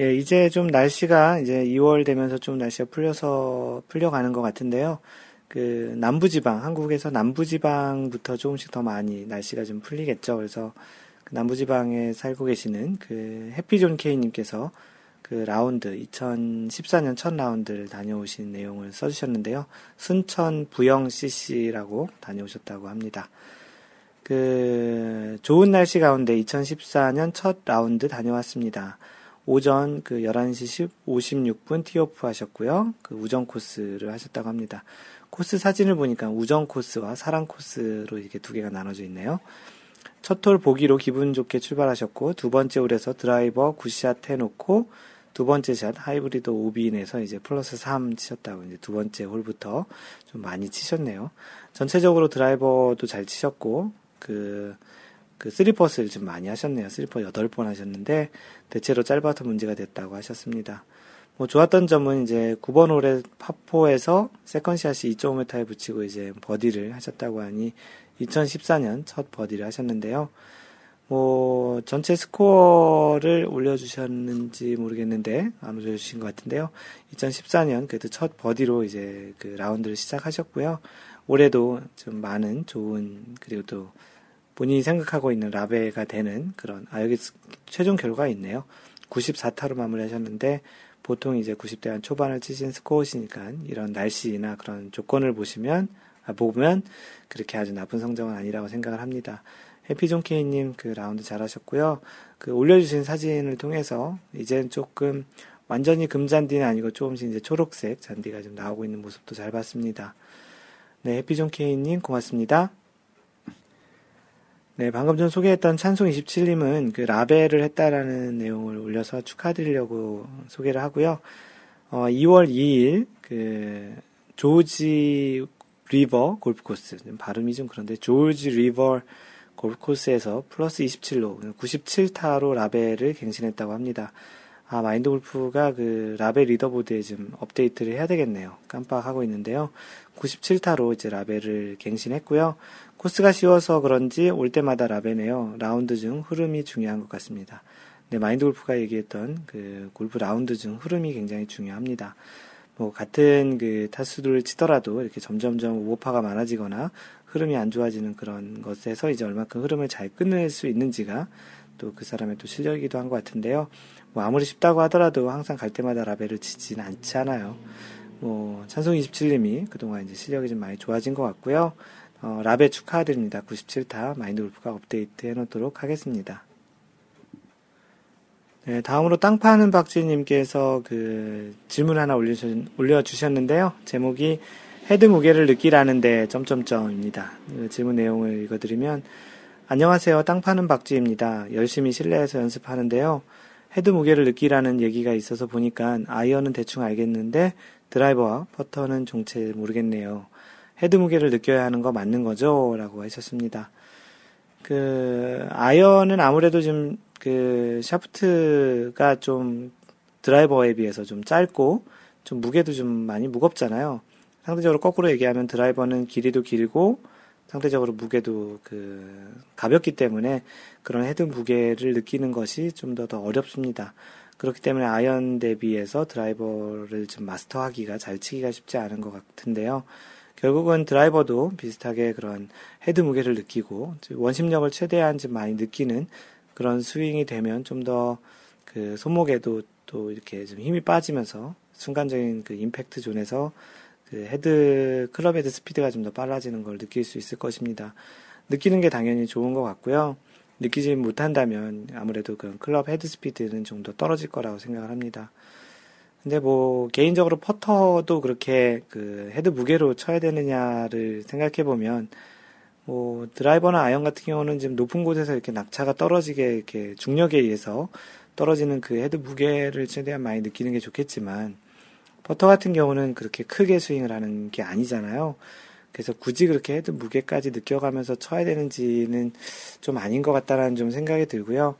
예, 이제 좀 날씨가 이제 2월 되면서 좀 날씨가 풀려서 풀려가는 것 같은데요. 그 남부지방, 한국에서 남부지방부터 조금씩 더 많이 날씨가 좀 풀리겠죠. 그래서 그 남부지방에 살고 계시는 그 해피존 K님께서 그 라운드, 2014년 첫 라운드를 다녀오신 내용을 써주셨는데요. 순천 부영 CC라고 다녀오셨다고 합니다. 그 좋은 날씨 가운데 2014년 첫 라운드 다녀왔습니다. 오전 그 11시 56분 티오프 하셨고요. 그 우정 코스를 하셨다고 합니다. 코스 사진을 보니까 우정 코스와 사랑 코스로 이렇게 두 개가 나눠져 있네요. 첫홀 보기로 기분 좋게 출발하셨고 두 번째 홀에서 드라이버 good shot 해놓고 두 번째 샷 하이브리드 오비 나서 이제 플러스 3 치셨다고 이제 두 번째 홀부터 좀 많이 치셨네요. 전체적으로 드라이버도 잘 치셨고 그 그 three putt을 좀 많이 하셨네요. three putt 8번 하셨는데 대체로 짧아서 문제가 됐다고 하셨습니다. 뭐 좋았던 점은 이제 9번 홀에 파포에서 second shot이 2.5m에 붙이고 이제 버디를 하셨다고 하니 2014년 첫 버디를 하셨는데요. 뭐 전체 스코어를 올려주셨는지 모르겠는데 안 올려주신 것 같은데요. 2014년 그래도 첫 버디로 이제 그 라운드를 시작하셨고요. 올해도 좀 많은 좋은 그리고 또 본인이 생각하고 있는 라베가 되는 그런, 아, 여기 최종 결과가 있네요. 94타로 마무리하셨는데, 보통 이제 90대 한 초반을 치신 스코어시니까 이런 날씨나 그런 조건을 보시면, 아, 보면 그렇게 아주 나쁜 성적은 아니라고 생각을 합니다. 해피존 케이님 그 라운드 잘 하셨고요. 그 올려주신 사진을 통해서 이젠 조금 완전히 금잔디는 아니고 조금씩 이제 초록색 잔디가 좀 나오고 있는 모습도 잘 봤습니다. 네, 해피존 케이님 고맙습니다. 네, 방금 전 소개했던 찬송 27님은 그 라벨을 했다라는 내용을 올려서 축하드리려고 소개를 하고요. 어, 2월 2일 그 조지 리버 골프 코스 발음이 좀 그런데 조지 리버 골프 코스에서 플러스 27로 97타로 라베를 갱신했다고 합니다. 아 마인드 골프가 그 라베 리더보드에 좀 업데이트를 해야 되겠네요. 깜빡하고 있는데요. 97타로 이제 라베를 갱신했고요. 코스가 쉬워서 그런지 올 때마다 라베네요. 라운드 중 흐름이 중요한 것 같습니다. 네, 마인드 골프가 얘기했던 그 골프 라운드 중 흐름이 굉장히 중요합니다. 뭐 같은 그 타수를 치더라도 이렇게 점점점 오버파가 많아지거나 흐름이 안 좋아지는 그런 것에서 이제 얼마큼 흐름을 잘 끊을 수 있는지가 또 그 사람의 또 실력이기도 한 것 같은데요. 뭐 아무리 쉽다고 하더라도 항상 갈 때마다 라베를 치지는 않지 않아요. 뭐 찬송 27님이 그동안 이제 실력이 좀 많이 좋아진 것 같고요. 어, 라베 축하드립니다. 97타 마인드 골프가 업데이트 해놓도록 하겠습니다. 네, 다음으로 땅 파는 박쥐님께서 그 질문 하나 올려주셨, 는데요 제목이 헤드 무게를 느끼라는데 점점점입니다. 그 질문 내용을 읽어드리면 안녕하세요. 땅 파는 박쥐입니다. 열심히 실내에서 연습하는데요. 헤드 무게를 느끼라는 얘기가 있어서 보니까 아이언은 대충 알겠는데 드라이버와 퍼터는 종체 모르겠네요. 헤드 무게를 느껴야 하는 거 맞는 거죠? 라고 하셨습니다. 그, 아이언은 아무래도 좀, 그, 샤프트가 좀 드라이버에 비해서 좀 짧고, 좀 무게도 좀 많이 무겁잖아요. 상대적으로 거꾸로 얘기하면 드라이버는 길이도 길고, 상대적으로 무게도 그, 가볍기 때문에 그런 헤드 무게를 느끼는 것이 좀 더 더 어렵습니다. 그렇기 때문에 아이언 대비해서 드라이버를 좀 마스터하기가 잘 치기가 쉽지 않은 것 같은데요. 결국은 드라이버도 비슷하게 그런 헤드 무게를 느끼고 원심력을 최대한 좀 많이 느끼는 그런 스윙이 되면 좀 더 그 손목에도 또 이렇게 좀 힘이 빠지면서 순간적인 그 임팩트 존에서 그 헤드 클럽 헤드 스피드가 좀 더 빨라지는 걸 느낄 수 있을 것입니다. 느끼는 게 당연히 좋은 것 같고요. 느끼지 못한다면 아무래도 그 클럽 헤드 스피드는 좀 더 떨어질 거라고 생각을 합니다. 근데 뭐 개인적으로 퍼터도 그렇게 그 헤드 무게로 쳐야 되느냐를 생각해 보면 뭐 드라이버나 아이언 같은 경우는 지금 높은 곳에서 이렇게 낙차가 떨어지게 이렇게 중력에 의해서 떨어지는 그 헤드 무게를 최대한 많이 느끼는 게 좋겠지만 퍼터 같은 경우는 그렇게 크게 스윙을 하는 게 아니잖아요. 그래서 굳이 그렇게 헤드 무게까지 느껴가면서 쳐야 되는지는 좀 아닌 것 같다라는 좀 생각이 들고요.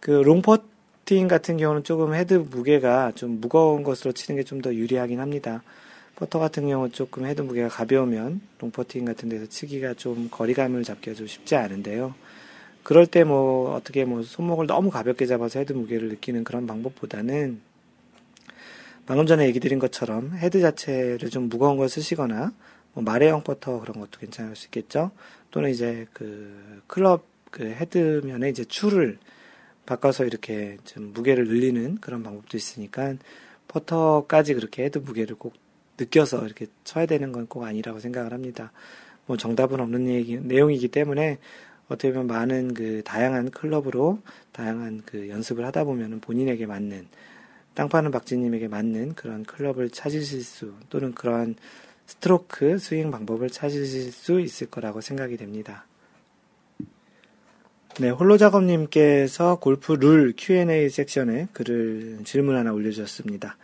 그 롱퍼팅 같은 경우는 조금 헤드 무게가 좀 무거운 것으로 치는 게 좀 더 유리하긴 합니다. 퍼터 같은 경우는 조금 헤드 무게가 가벼우면 롱퍼팅 같은 데서 치기가 좀 거리감을 잡기가 좀 쉽지 않은데요. 그럴 때 뭐 어떻게 뭐 손목을 너무 가볍게 잡아서 헤드 무게를 느끼는 그런 방법보다는 방금 전에 얘기 드린 것처럼 헤드 자체를 좀 무거운 걸 쓰시거나 뭐 말렛형 퍼터 그런 것도 괜찮을 수 있겠죠. 또는 이제 그 클럽 그 헤드면에 이제 줄을 바꿔서 이렇게 좀 무게를 늘리는 그런 방법도 있으니까 퍼터까지 그렇게 헤드 무게를 꼭 느껴서 이렇게 쳐야 되는 건 꼭 아니라고 생각을 합니다. 뭐 정답은 없는 얘기, 내용이기 때문에 어떻게 보면 많은 그 다양한 클럽으로 다양한 그 연습을 하다 보면은 본인에게 맞는 땅 파는 박쥐님에게 맞는 그런 클럽을 찾으실 수 또는 그러한 스트로크 스윙 방법을 찾으실 수 있을 거라고 생각이 됩니다. 네, 홀로 작업님께서 골프 룰 Q&A 섹션에 글을 질문 하나 올려주셨습니다.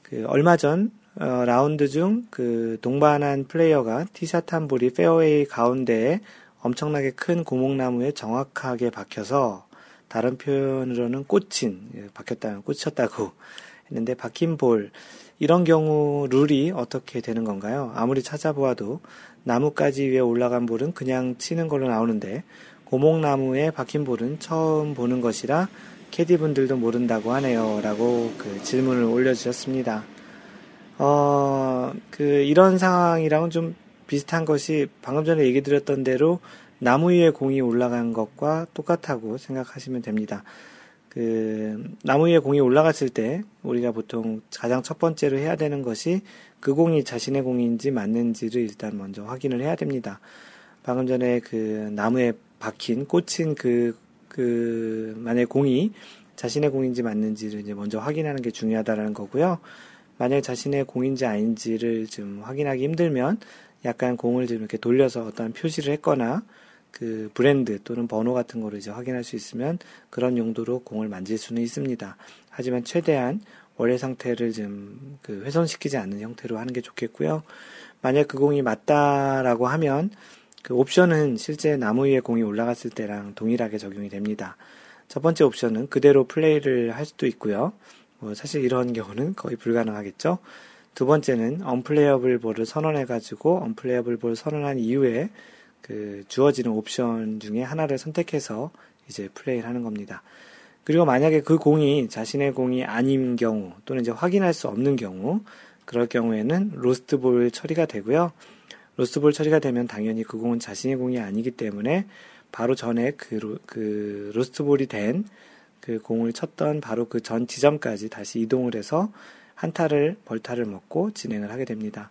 그 얼마 전 어, 라운드 중 그 동반한 플레이어가 티샷 한 볼이 페어웨이 가운데에 엄청나게 큰 고목나무에 정확하게 박혀서 다른 표현으로는 꽂힌 예, 박혔다면 꽂혔다고 했는데 박힌 볼 이런 경우 룰이 어떻게 되는 건가요? 아무리 찾아보아도 나뭇가지 위에 올라간 볼은 그냥 치는 걸로 나오는데 고목나무에 박힌 볼은 처음 보는 것이라 캐디분들도 모른다고 하네요. 라고 그 질문을 올려주셨습니다. 어, 그, 이런 상황이랑은 좀 비슷한 것이 방금 전에 얘기 드렸던 대로 나무 위에 공이 올라간 것과 똑같다고 생각하시면 됩니다. 그 나무 위에 공이 올라갔을 때 우리가 보통 가장 첫 번째로 해야 되는 것이 그 공이 자신의 공인지 맞는지를 일단 먼저 확인을 해야 됩니다. 방금 전에 그 나무에 박힌 꽂힌 그, 그, 만약 공이 자신의 공인지 맞는지를 이제 먼저 확인하는 게 중요하다라는 거고요. 만약 자신의 공인지 아닌지를 좀 확인하기 힘들면 약간 공을 좀 이렇게 돌려서 어떤 표시를 했거나 그 브랜드 또는 번호 같은 거를 이제 확인할 수 있으면 그런 용도로 공을 만질 수는 있습니다. 하지만 최대한 원래 상태를 좀 그 훼손시키지 않는 형태로 하는 게 좋겠고요. 만약 그 공이 맞다라고 하면 그 옵션은 실제 나무 위에 공이 올라갔을 때랑 동일하게 적용이 됩니다. 첫 번째 옵션은 그대로 플레이를 할 수도 있고요. 뭐 사실 이런 경우는 거의 불가능하겠죠. 두 번째는 언플레이어블 볼을 선언해가지고 언플레이어블 볼 선언한 이후에 그 주어지는 옵션 중에 하나를 선택해서 이제 플레이를 하는 겁니다. 그리고 만약에 그 공이 자신의 공이 아닌 경우 또는 이제 확인할 수 없는 경우 그럴 경우에는 로스트 볼 처리가 되고요. 로스트볼 처리가 되면 당연히 그 공은 자신의 공이 아니기 때문에 바로 전에 그, 로, 그 로스트볼이 된 그 공을 쳤던 바로 그 전 지점까지 다시 이동을 해서 한타를 벌타를 먹고 진행을 하게 됩니다.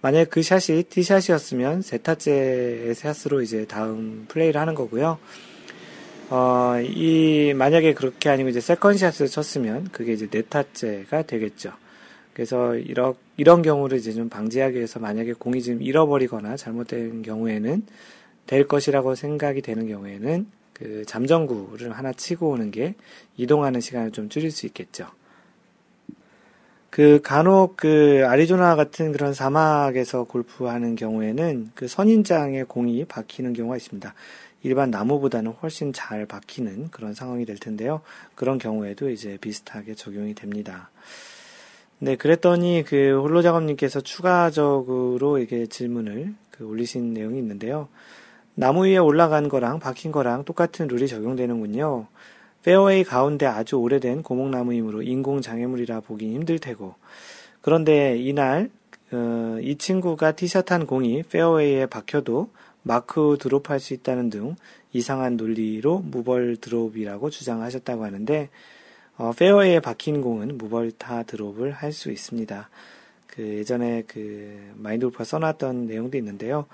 만약 그 샷이 티샷이었으면 세타째의 샷으로 이제 다음 플레이를 하는 거고요. 어, 이, 만약에 그렇게 아니고 이제 세컨샷을 쳤으면 그게 이제 네타째가 되겠죠. 그래서 이런, 이런 경우를 이제 좀 방지하기 위해서 만약에 공이 지금 잃어버리거나 잘못된 경우에는 될 것이라고 생각이 되는 경우에는 그 잠정구를 하나 치고 오는 게 이동하는 시간을 좀 줄일 수 있겠죠. 그 간혹 그 아리조나 같은 그런 사막에서 골프하는 경우에는 그 선인장에 공이 박히는 경우가 있습니다. 일반 나무보다는 훨씬 잘 박히는 그런 상황이 될 텐데요. 그런 경우에도 이제 비슷하게 적용이 됩니다. 네, 그랬더니 그 홀로 작업님께서 추가적으로 이게 질문을 그 올리신 내용이 있는데요. 나무 위에 올라간 거랑 박힌 거랑 똑같은 룰이 적용되는군요. 페어웨이 가운데 아주 오래된 고목나무이므로 인공 장애물이라 보기 힘들 테고 그런데 이날 어, 이 친구가 티샷한 공이 페어웨이에 박혀도 마크 드롭할 수 있다는 등 이상한 논리로 무벌 드롭이라고 주장하셨다고 하는데 어, 페어웨이에 박힌 공은 무벌타 드롭을 할 수 있습니다. 그 예전에 그 마인드 골프가 써놨던 내용도 있는데요.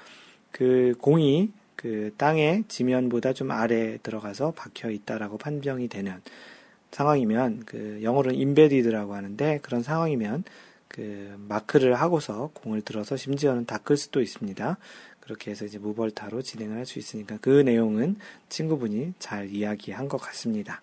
그 공이 그 땅의 지면보다 좀 아래 들어가서 박혀 있다라고 판정이 되는 상황이면 그 영어로는 인베디드라고 하는데 그런 상황이면 그 마크를 하고서 공을 들어서 심지어는 닦을 수도 있습니다. 그렇게 해서 이제 무벌타로 진행을 할 수 있으니까 그 내용은 친구분이 잘 이야기한 것 같습니다.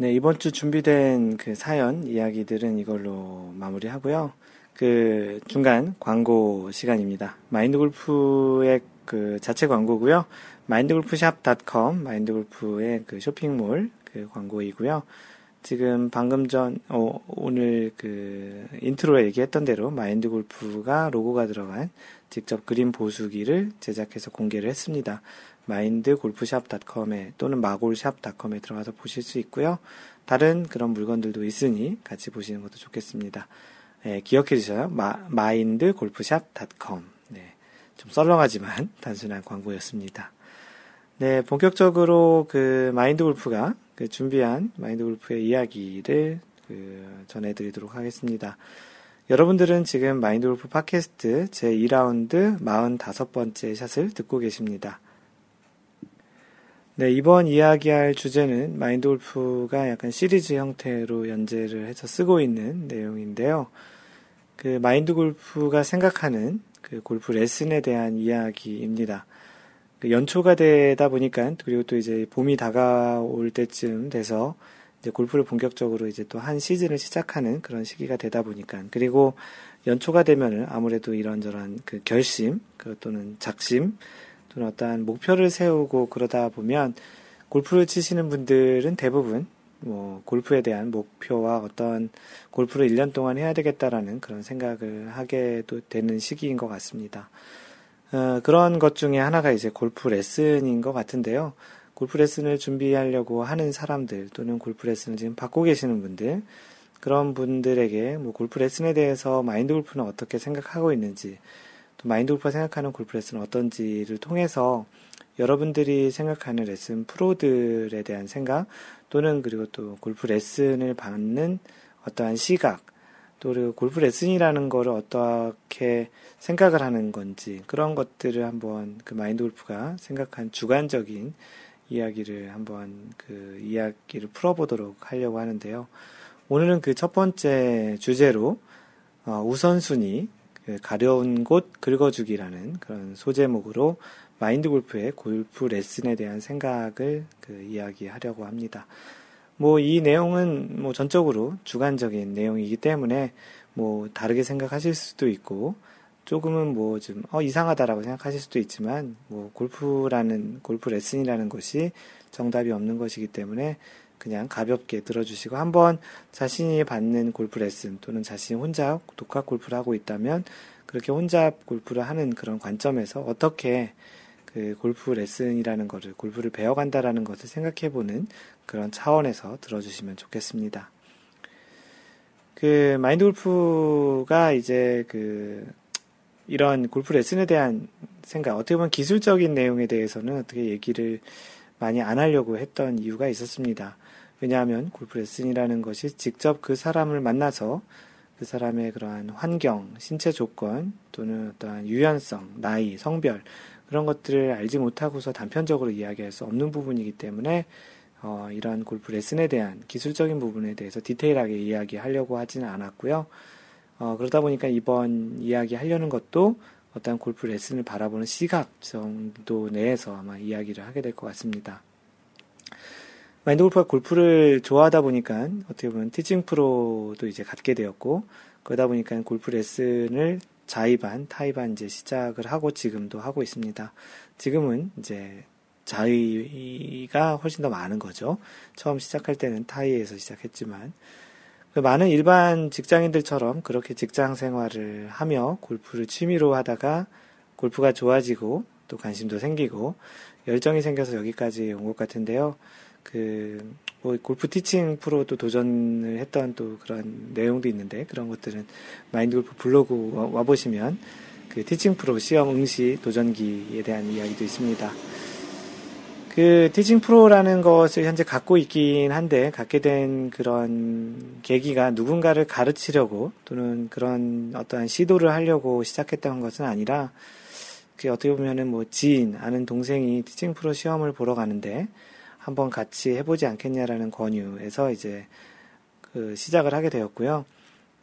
네, 이번 주 준비된 그 사연 이야기들은 이걸로 마무리하고요. 그 중간 광고 시간입니다. 마인드 골프의 그 자체 광고고요. 마인드골프샵.com 마인드골프의 그 쇼핑몰 그 광고이고요. 지금 방금 전 어, 오늘 그 인트로에 얘기했던 대로 마인드골프가 로고가 들어간 직접 그린 보수기를 제작해서 공개를 했습니다. 마인드골프샵.com에 또는 마골샵.com에 들어가서 보실 수 있고요. 다른 그런 물건들도 있으니 같이 보시는 것도 좋겠습니다. 네, 기억해 주셔요. 마, 마인드골프샵.com. 네, 좀 썰렁하지만 <laughs> 단순한 광고였습니다. 네, 본격적으로 그 마인드 골프가 그 준비한 마인드 골프의 이야기를 그 전해드리도록 하겠습니다. 여러분들은 지금 마인드 골프 팟캐스트 제 2라운드 45번째 샷을 듣고 계십니다. 네, 이번 이야기할 주제는 마인드 골프가 약간 시리즈 형태로 연재를 해서 쓰고 있는 내용인데요. 그 마인드 골프가 생각하는 그 골프 레슨에 대한 이야기입니다. 그 연초가 되다 보니까 그리고 또 이제 봄이 다가올 때쯤 돼서 이제 골프를 본격적으로 이제 또 한 시즌을 시작하는 그런 시기가 되다 보니까 그리고 연초가 되면은 아무래도 이런저런 그 결심 그 또는 작심 또는 어떠한 목표를 세우고 그러다 보면 골프를 치시는 분들은 대부분 뭐 골프에 대한 목표와 어떤 골프를 1년 동안 해야 되겠다라는 그런 생각을 하게 되는 시기인 것 같습니다. 어, 그런 것 중에 하나가 이제 골프 레슨인 것 같은데요. 골프 레슨을 준비하려고 하는 사람들 또는 골프 레슨을 지금 받고 계시는 분들 그런 분들에게 뭐 골프 레슨에 대해서 마인드 골프는 어떻게 생각하고 있는지 또 마인드 골프가 생각하는 골프 레슨은 어떤지를 통해서 여러분들이 생각하는 레슨 프로들에 대한 생각 또는 그리고 또 골프 레슨을 받는 어떠한 시각 또 그리고 골프 레슨이라는 거를 어떻게 생각을 하는 건지 그런 것들을 한번 그 마인드 골프가 생각한 주관적인 이야기를 한번 그 이야기를 풀어보도록 하려고 하는데요. 오늘은 그 첫 번째 주제로 어, 우선순위 그 가려운 곳 긁어주기라는 그런 소제목으로 마인드 골프의 골프 레슨에 대한 생각을 그 이야기하려고 합니다. 뭐 이 내용은 뭐 전적으로 주관적인 내용이기 때문에 뭐 다르게 생각하실 수도 있고 조금은 뭐 좀 어, 이상하다라고 생각하실 수도 있지만 뭐 골프라는 골프 레슨이라는 것이 정답이 없는 것이기 때문에 그냥 가볍게 들어주시고 한번 자신이 받는 골프 레슨 또는 자신이 혼자 독학 골프를 하고 있다면 그렇게 혼자 골프를 하는 그런 관점에서 어떻게 그 골프 레슨이라는 것을 골프를 배워간다라는 것을 생각해보는 그런 차원에서 들어주시면 좋겠습니다. 그 마인드 골프가 이제 그 이런 골프 레슨에 대한 생각, 어떻게 보면 기술적인 내용에 대해서는 어떻게 얘기를 많이 안 하려고 했던 이유가 있었습니다. 왜냐하면 골프 레슨이라는 것이 직접 그 사람을 만나서 그 사람의 그러한 환경, 신체 조건 또는 어떠한 유연성, 나이, 성별 그런 것들을 알지 못하고서 단편적으로 이야기할 수 없는 부분이기 때문에 어, 이러한 골프 레슨에 대한 기술적인 부분에 대해서 디테일하게 이야기하려고 하지는 않았고요. 어, 그러다 보니까 이번 이야기 하려는 것도 어떤 골프 레슨을 바라보는 시각 정도 내에서 아마 이야기를 하게 될 것 같습니다. 마인드 골프가 골프를 좋아하다 보니까 어떻게 보면 티칭 프로도 이제 갖게 되었고 그러다 보니까 골프 레슨을 자의반, 타의반 이제 시작을 하고 지금도 하고 있습니다. 지금은 이제 자의가 훨씬 더 많은 거죠. 처음 시작할 때는 타이에서 시작했지만 그 많은 일반 직장인들처럼 그렇게 직장 생활을 하며 골프를 취미로 하다가 골프가 좋아지고 또 관심도 생기고 열정이 생겨서 여기까지 온 것 같은데요. 그 뭐 골프 티칭 프로도 도전을 했던 또 그런 내용도 있는데 그런 것들은 마인드 골프 블로그 와 보시면 그 티칭 프로 시험 응시 도전기에 대한 이야기도 있습니다. 그 티칭 프로라는 것을 현재 갖고 있긴 한데 갖게 된 그런 계기가 누군가를 가르치려고 또는 그런 어떠한 시도를 하려고 시작했던 것은 아니라 그 어떻게 보면은 뭐 지인 아는 동생이 티칭 프로 시험을 보러 가는데 한번 같이 해보지 않겠냐라는 권유에서 이제 그 시작을 하게 되었고요.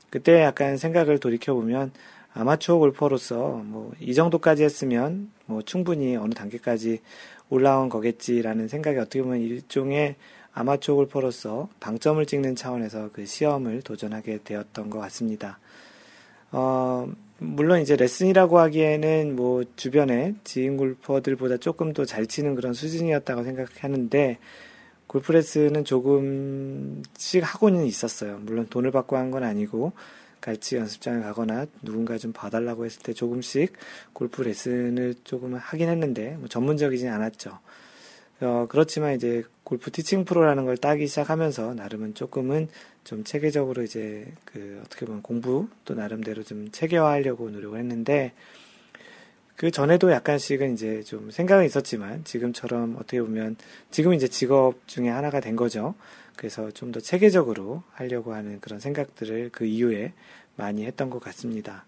그때 약간 생각을 돌이켜 보면 아마추어 골퍼로서 뭐 이 정도까지 했으면 뭐 충분히 어느 단계까지 올라온 거겠지라는 생각이 어떻게 보면 일종의 아마추어 골퍼로서 방점을 찍는 차원에서 그 시험을 도전하게 되었던 것 같습니다. 어, 물론 이제 레슨이라고 하기에는 뭐 주변에 지인 골퍼들보다 조금 더 잘 치는 그런 수준이었다고 생각하는데 골프 레슨은 조금씩 하고는 있었어요. 물론 돈을 받고 한 건 아니고 같이 연습장에 가거나 누군가 좀 봐달라고 했을 때 조금씩 골프 레슨을 조금 하긴 했는데 뭐 전문적이진 않았죠. 어, 그렇지만 이제 골프 티칭 프로라는 걸 따기 시작하면서 나름은 조금은 좀 체계적으로 이제 그 어떻게 보면 공부 또 나름대로 좀 체계화하려고 노력을 했는데 그 전에도 약간씩은 이제 좀 생각은 있었지만 지금처럼 어떻게 보면 지금 이제 직업 중에 하나가 된 거죠. 그래서 좀 더 체계적으로 하려고 하는 그런 생각들을 그 이후에 많이 했던 것 같습니다.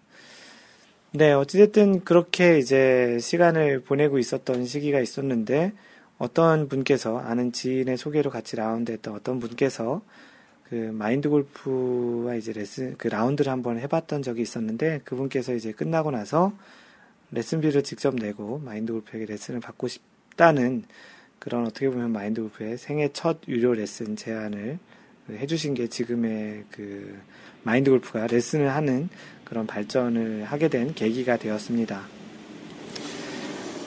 네, 어찌됐든 그렇게 이제 시간을 보내고 있었던 시기가 있었는데 어떤 분께서 아는 지인의 소개로 같이 라운드 했던 어떤 분께서 그 마인드 골프와 이제 레슨 그 라운드를 한번 해봤던 적이 있었는데 그분께서 이제 끝나고 나서 레슨비를 직접 내고 마인드 골프에게 레슨을 받고 싶다는 그런 어떻게 보면 마인드 골프의 생애 첫 유료 레슨 제안을 해주신 게 지금의 그 마인드 골프가 레슨을 하는 그런 발전을 하게 된 계기가 되었습니다.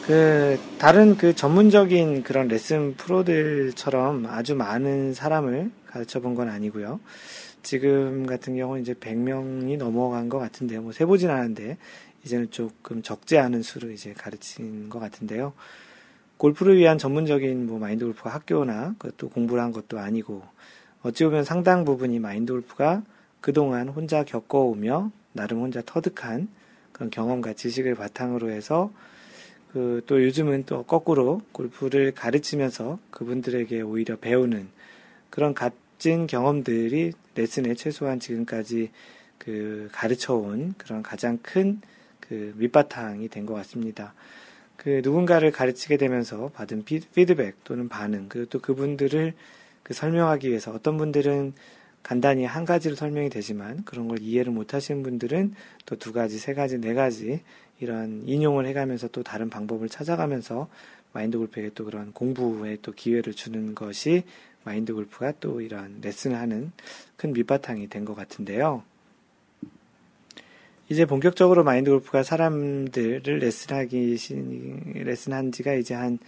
그 다른 그 전문적인 그런 레슨 프로들처럼 아주 많은 사람을 가르쳐 본 건 아니고요. 지금 같은 경우는 이제 100명이 넘어간 것 같은데요. 뭐 세보진 않았는데 이제는 조금 적지 않은 수를 이제 가르친 것 같은데요. 골프를 위한 전문적인 뭐 마인드 골프 학교나 그것도 공부를 한 것도 아니고 어찌 보면 상당 부분이 마인드 골프가 그동안 혼자 겪어오며 나름 혼자 터득한 그런 경험과 지식을 바탕으로 해서 그 또 요즘은 또 거꾸로 골프를 가르치면서 그분들에게 오히려 배우는 그런 값진 경험들이 레슨에 최소한 지금까지 그 가르쳐 온 그런 가장 큰 그 밑바탕이 된 것 같습니다. 그 누군가를 가르치게 되면서 받은 피드백 또는 반응, 그리고 또 그분들을 그 설명하기 위해서 어떤 분들은 간단히 한 가지로 설명이 되지만 그런 걸 이해를 못 하시는 분들은 또 두 가지, 세 가지, 네 가지 이런 인용을 해가면서 또 다른 방법을 찾아가면서 마인드 골프에게 또 그런 공부에 또 기회를 주는 것이 마인드 골프가 또 이런 레슨을 하는 큰 밑바탕이 된 것 같은데요. 이제 본격적으로 마인드 골프가 사람들을 레슨하기, 레슨한 지가 이제 한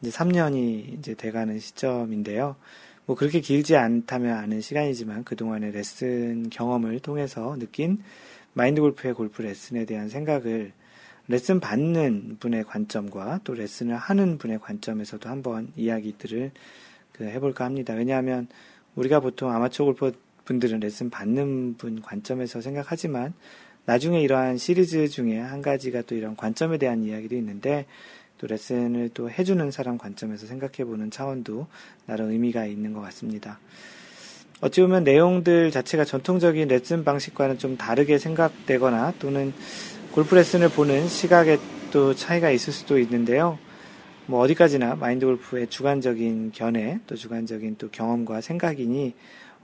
이제 3년이 이제 돼가는 시점인데요. 뭐 그렇게 길지 않다면 아는 시간이지만 그동안의 레슨 경험을 통해서 느낀 마인드 골프의 골프 레슨에 대한 생각을 레슨 받는 분의 관점과 또 레슨을 하는 분의 관점에서도 한번 이야기들을 그 해볼까 합니다. 왜냐하면 우리가 보통 아마추어 골프 분들은 레슨 받는 분 관점에서 생각하지만 나중에 이러한 시리즈 중에 한 가지가 또 이런 관점에 대한 이야기도 있는데 또 레슨을 또 해주는 사람 관점에서 생각해보는 차원도 나름 의미가 있는 것 같습니다. 어찌 보면 내용들 자체가 전통적인 레슨 방식과는 좀 다르게 생각되거나 또는 골프 레슨을 보는 시각에 또 차이가 있을 수도 있는데요. 뭐 어디까지나 마인드 골프의 주관적인 견해 또 주관적인 또 경험과 생각이니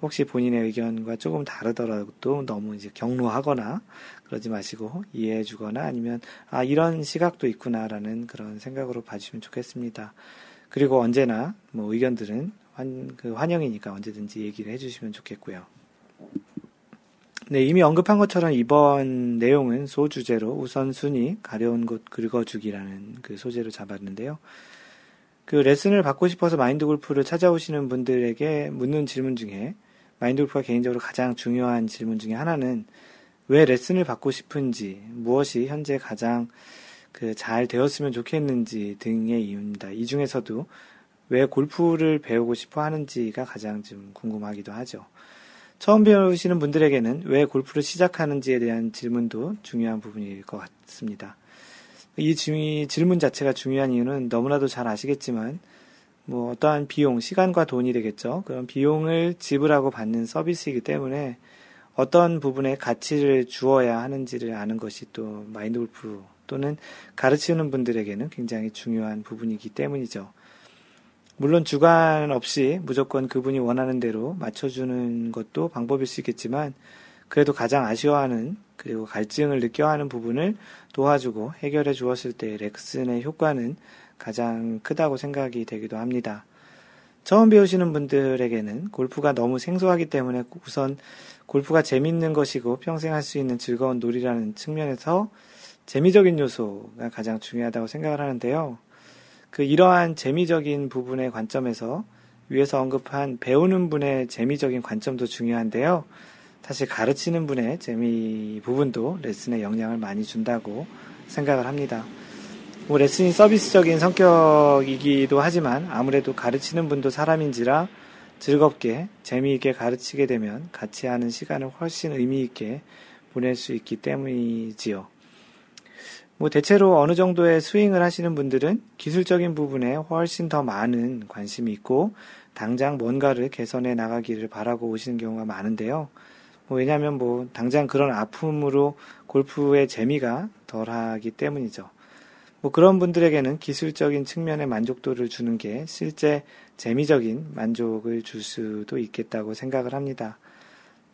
혹시 본인의 의견과 조금 다르더라도 너무 이제 경로하거나 그러지 마시고 이해해 주거나 아니면 아 이런 시각도 있구나라는 그런 생각으로 봐주시면 좋겠습니다. 그리고 언제나 뭐 의견들은 환, 그 환영이니까 언제든지 얘기를 해주시면 좋겠고요. 네, 이미 언급한 것처럼 이번 내용은 소주제로 우선순위 가려운 곳 긁어주기라는 그 소재로 잡았는데요. 그 레슨을 받고 싶어서 마인드 골프를 찾아오시는 분들에게 묻는 질문 중에 마인드 골프가 개인적으로 가장 중요한 질문 중에 하나는 왜 레슨을 받고 싶은지, 무엇이 현재 가장 그 잘 되었으면 좋겠는지 등의 이유입니다. 이 중에서도 왜 골프를 배우고 싶어 하는지가 가장 좀 궁금하기도 하죠. 처음 배우시는 분들에게는 왜 골프를 시작하는지에 대한 질문도 중요한 부분일 것 같습니다. 이 질문 자체가 중요한 이유는 너무나도 잘 아시겠지만, 뭐 어떠한 비용, 시간과 돈이 되겠죠. 그런 비용을 지불하고 받는 서비스이기 때문에 어떤 부분에 가치를 주어야 하는지를 아는 것이 또 마인드 골프 또는 가르치는 분들에게는 굉장히 중요한 부분이기 때문이죠. 물론 주관 없이 무조건 그분이 원하는 대로 맞춰주는 것도 방법일 수 있겠지만 그래도 가장 아쉬워하는 그리고 갈증을 느껴하는 부분을 도와주고 해결해 주었을 때 렉슨의 효과는 가장 크다고 생각이 되기도 합니다. 처음 배우시는 분들에게는 골프가 너무 생소하기 때문에 우선 골프가 재밌는 것이고 평생 할 수 있는 즐거운 놀이라는 측면에서 재미적인 요소가 가장 중요하다고 생각을 하는데요. 그 이러한 재미적인 부분의 관점에서 위에서 언급한 배우는 분의 재미적인 관점도 중요한데요. 사실 가르치는 분의 재미 부분도 레슨에 영향을 많이 준다고 생각을 합니다. 뭐 레슨이 서비스적인 성격이기도 하지만 아무래도 가르치는 분도 사람인지라 즐겁게 재미있게 가르치게 되면 같이 하는 시간을 훨씬 의미있게 보낼 수 있기 때문이지요. 뭐 대체로 어느 정도의 스윙을 하시는 분들은 기술적인 부분에 훨씬 더 많은 관심이 있고 당장 뭔가를 개선해 나가기를 바라고 오시는 경우가 많은데요. 뭐 왜냐하면 뭐 당장 그런 아픔으로 골프의 재미가 덜하기 때문이죠. 뭐 그런 분들에게는 기술적인 측면의 만족도를 주는 게 실제 재미적인 만족을 줄 수도 있겠다고 생각을 합니다.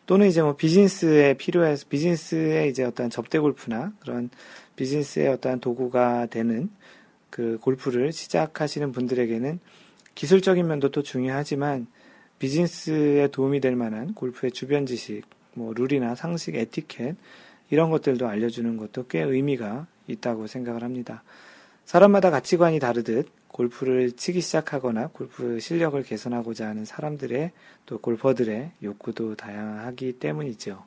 또는 이제 뭐 비즈니스에 필요해서 비즈니스에 이제 어떤 접대 골프나 그런 비즈니스의 어떠한 도구가 되는 그 골프를 시작하시는 분들에게는 기술적인 면도 또 중요하지만 비즈니스에 도움이 될 만한 골프의 주변 지식, 뭐 룰이나 상식, 에티켓 이런 것들도 알려주는 것도 꽤 의미가 있다고 생각을 합니다. 사람마다 가치관이 다르듯 골프를 치기 시작하거나 골프 실력을 개선하고자 하는 사람들의 또 골퍼들의 욕구도 다양하기 때문이죠.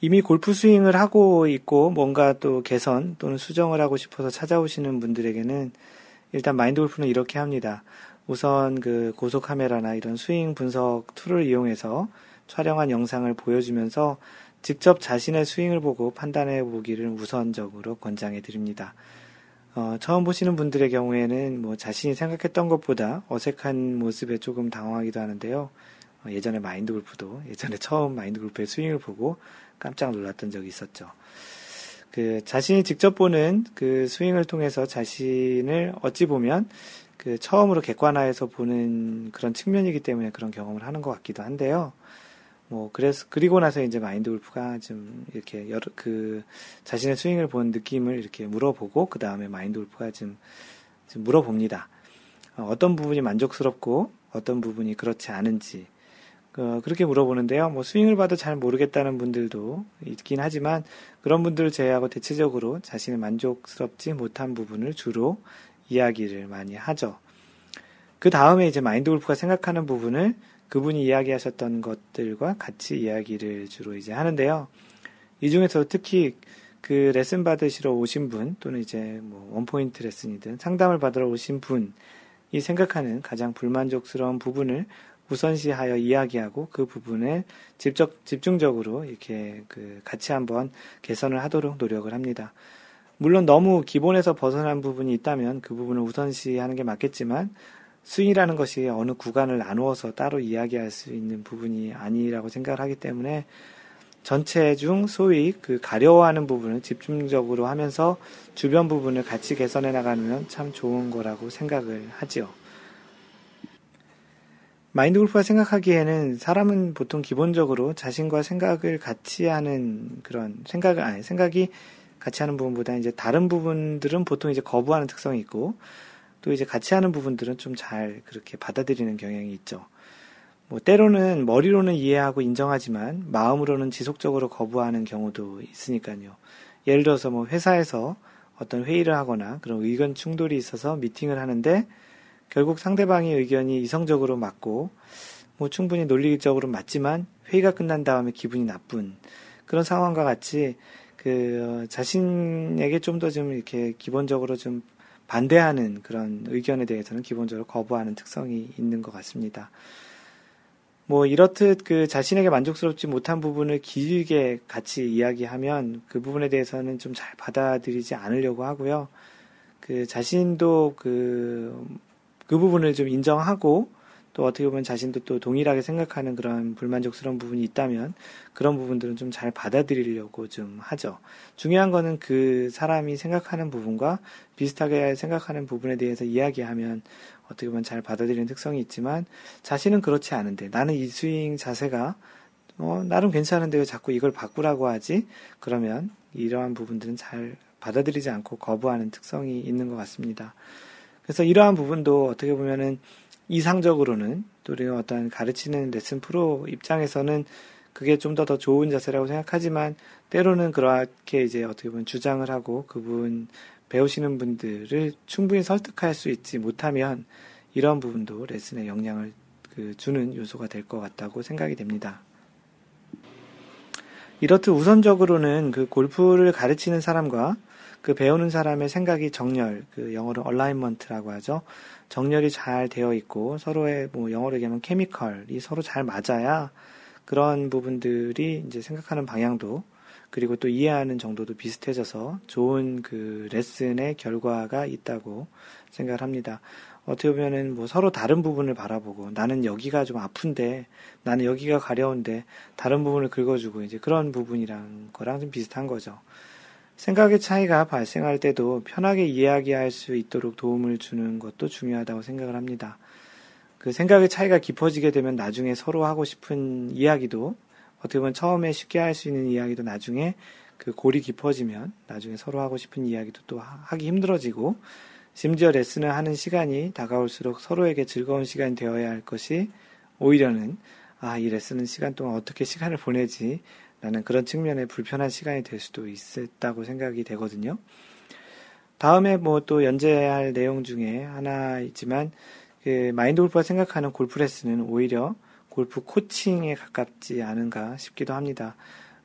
이미 골프 스윙을 하고 있고 뭔가 또 개선 또는 수정을 하고 싶어서 찾아오시는 분들에게는 일단 마인드 골프는 이렇게 합니다. 우선 그 고속 카메라나 이런 스윙 분석 툴을 이용해서 촬영한 영상을 보여주면서 직접 자신의 스윙을 보고 판단해 보기를 우선적으로 권장해 드립니다. 어, 처음 보시는 분들의 경우에는 뭐 자신이 생각했던 것보다 어색한 모습에 조금 당황하기도 하는데요. 어, 예전에 마인드 골프도 예전에 처음 마인드 골프의 스윙을 보고 깜짝 놀랐던 적이 있었죠. 그 자신이 직접 보는 그 스윙을 통해서 자신을 어찌 보면 그 처음으로 객관화해서 보는 그런 측면이기 때문에 그런 경험을 하는 것 같기도 한데요. 뭐 그래서 그리고 나서 이제 마인드 골프가 좀 이렇게 여러 그 자신의 스윙을 본 느낌을 이렇게 물어보고 그 다음에 마인드 골프가 좀, 좀 물어봅니다. 어, 어떤 부분이 만족스럽고 어떤 부분이 그렇지 않은지 어, 그렇게 물어보는데요. 뭐 스윙을 봐도 잘 모르겠다는 분들도 있긴 하지만 그런 분들을 제외하고 대체적으로 자신의 만족스럽지 못한 부분을 주로 이야기를 많이 하죠. 그 다음에 이제 마인드 골프가 생각하는 부분을 그분이 이야기하셨던 것들과 같이 이야기를 주로 이제 하는데요. 이 중에서 특히 그 레슨 받으시러 오신 분 또는 이제 뭐 원포인트 레슨이든 상담을 받으러 오신 분이 생각하는 가장 불만족스러운 부분을 우선시하여 이야기하고 그 부분에 집적, 집중적으로 이렇게 그 같이 한번 개선을 하도록 노력을 합니다. 물론 너무 기본에서 벗어난 부분이 있다면 그 부분을 우선시하는 게 맞겠지만 스윙이라는 것이 어느 구간을 나누어서 따로 이야기할 수 있는 부분이 아니라고 생각을 하기 때문에 전체 중 소위 그 가려워하는 부분을 집중적으로 하면서 주변 부분을 같이 개선해 나가면 참 좋은 거라고 생각을 하지요. 마인드 골프가 생각하기에는 사람은 보통 기본적으로 자신과 생각을 같이 하는 그런 생각을 아니 생각이 같이 하는 부분보다 이제 다른 부분들은 보통 이제 거부하는 특성이 있고 또 이제 같이 하는 부분들은 좀 잘 그렇게 받아들이는 경향이 있죠. 뭐 때로는 머리로는 이해하고 인정하지만 마음으로는 지속적으로 거부하는 경우도 있으니까요. 예를 들어서 뭐 회사에서 어떤 회의를 하거나 그런 의견 충돌이 있어서 미팅을 하는데 결국 상대방의 의견이 이성적으로 맞고 뭐 충분히 논리적으로 맞지만 회의가 끝난 다음에 기분이 나쁜 그런 상황과 같이 그 어, 자신에게 좀 더좀 좀 이렇게 기본적으로 좀 반대하는 그런 의견에 대해서는 기본적으로 거부하는 특성이 있는 것 같습니다. 뭐 이렇듯 그 자신에게 만족스럽지 못한 부분을 길게 같이 이야기하면 그 부분에 대해서는 좀 잘 받아들이지 않으려고 하고요. 그 자신도 그, 그 부분을 좀 인정하고 또 어떻게 보면 자신도 또 동일하게 생각하는 그런 불만족스러운 부분이 있다면 그런 부분들은 좀 잘 받아들이려고 좀 하죠. 중요한 거는 그 사람이 생각하는 부분과 비슷하게 생각하는 부분에 대해서 이야기하면 어떻게 보면 잘 받아들이는 특성이 있지만 자신은 그렇지 않은데 나는 이 스윙 자세가 어, 나름 괜찮은데 왜 자꾸 이걸 바꾸라고 하지? 그러면 이러한 부분들은 잘 받아들이지 않고 거부하는 특성이 있는 것 같습니다. 그래서 이러한 부분도 어떻게 보면은 이상적으로는 또 우리가 어떤 가르치는 레슨 프로 입장에서는 그게 좀더더 좋은 자세라고 생각하지만 때로는 그렇게 이제 어떻게 보면 주장을 하고 그분 배우시는 분들을 충분히 설득할 수 있지 못하면 이런 부분도 레슨에 영향을 그 주는 요소가 될 것 같다고 생각이 됩니다. 이렇듯 우선적으로는 그 골프를 가르치는 사람과 그 배우는 사람의 생각이 정렬, 그 영어로 얼라인먼트라고 하죠. 정렬이 잘 되어 있고 서로의 뭐 영어로 얘기하면 케미컬이 서로 잘 맞아야 그런 부분들이 이제 생각하는 방향도 그리고 또 이해하는 정도도 비슷해져서 좋은 그 레슨의 결과가 있다고 생각을 합니다. 어떻게 보면은 뭐 서로 다른 부분을 바라보고 나는 여기가 좀 아픈데 나는 여기가 가려운데 다른 부분을 긁어주고 이제 그런 부분이랑 거랑 좀 비슷한 거죠. 생각의 차이가 발생할 때도 편하게 이야기할 수 있도록 도움을 주는 것도 중요하다고 생각을 합니다. 그 생각의 차이가 깊어지게 되면 나중에 서로 하고 싶은 이야기도 어떻게 보면 처음에 쉽게 할 수 있는 이야기도 나중에 그 골이 깊어지면 나중에 서로 하고 싶은 이야기도 또 하기 힘들어지고 심지어 레슨을 하는 시간이 다가올수록 서로에게 즐거운 시간이 되어야 할 것이 오히려는 아, 이 레슨은 시간 동안 어떻게 시간을 보내지 라는 그런 측면에 불편한 시간이 될 수도 있었다고 생각이 되거든요. 다음에 뭐 또 연재할 내용 중에 하나이지만 그 마인드 골프가 생각하는 골프 레슨은 오히려 골프 코칭에 가깝지 않은가 싶기도 합니다.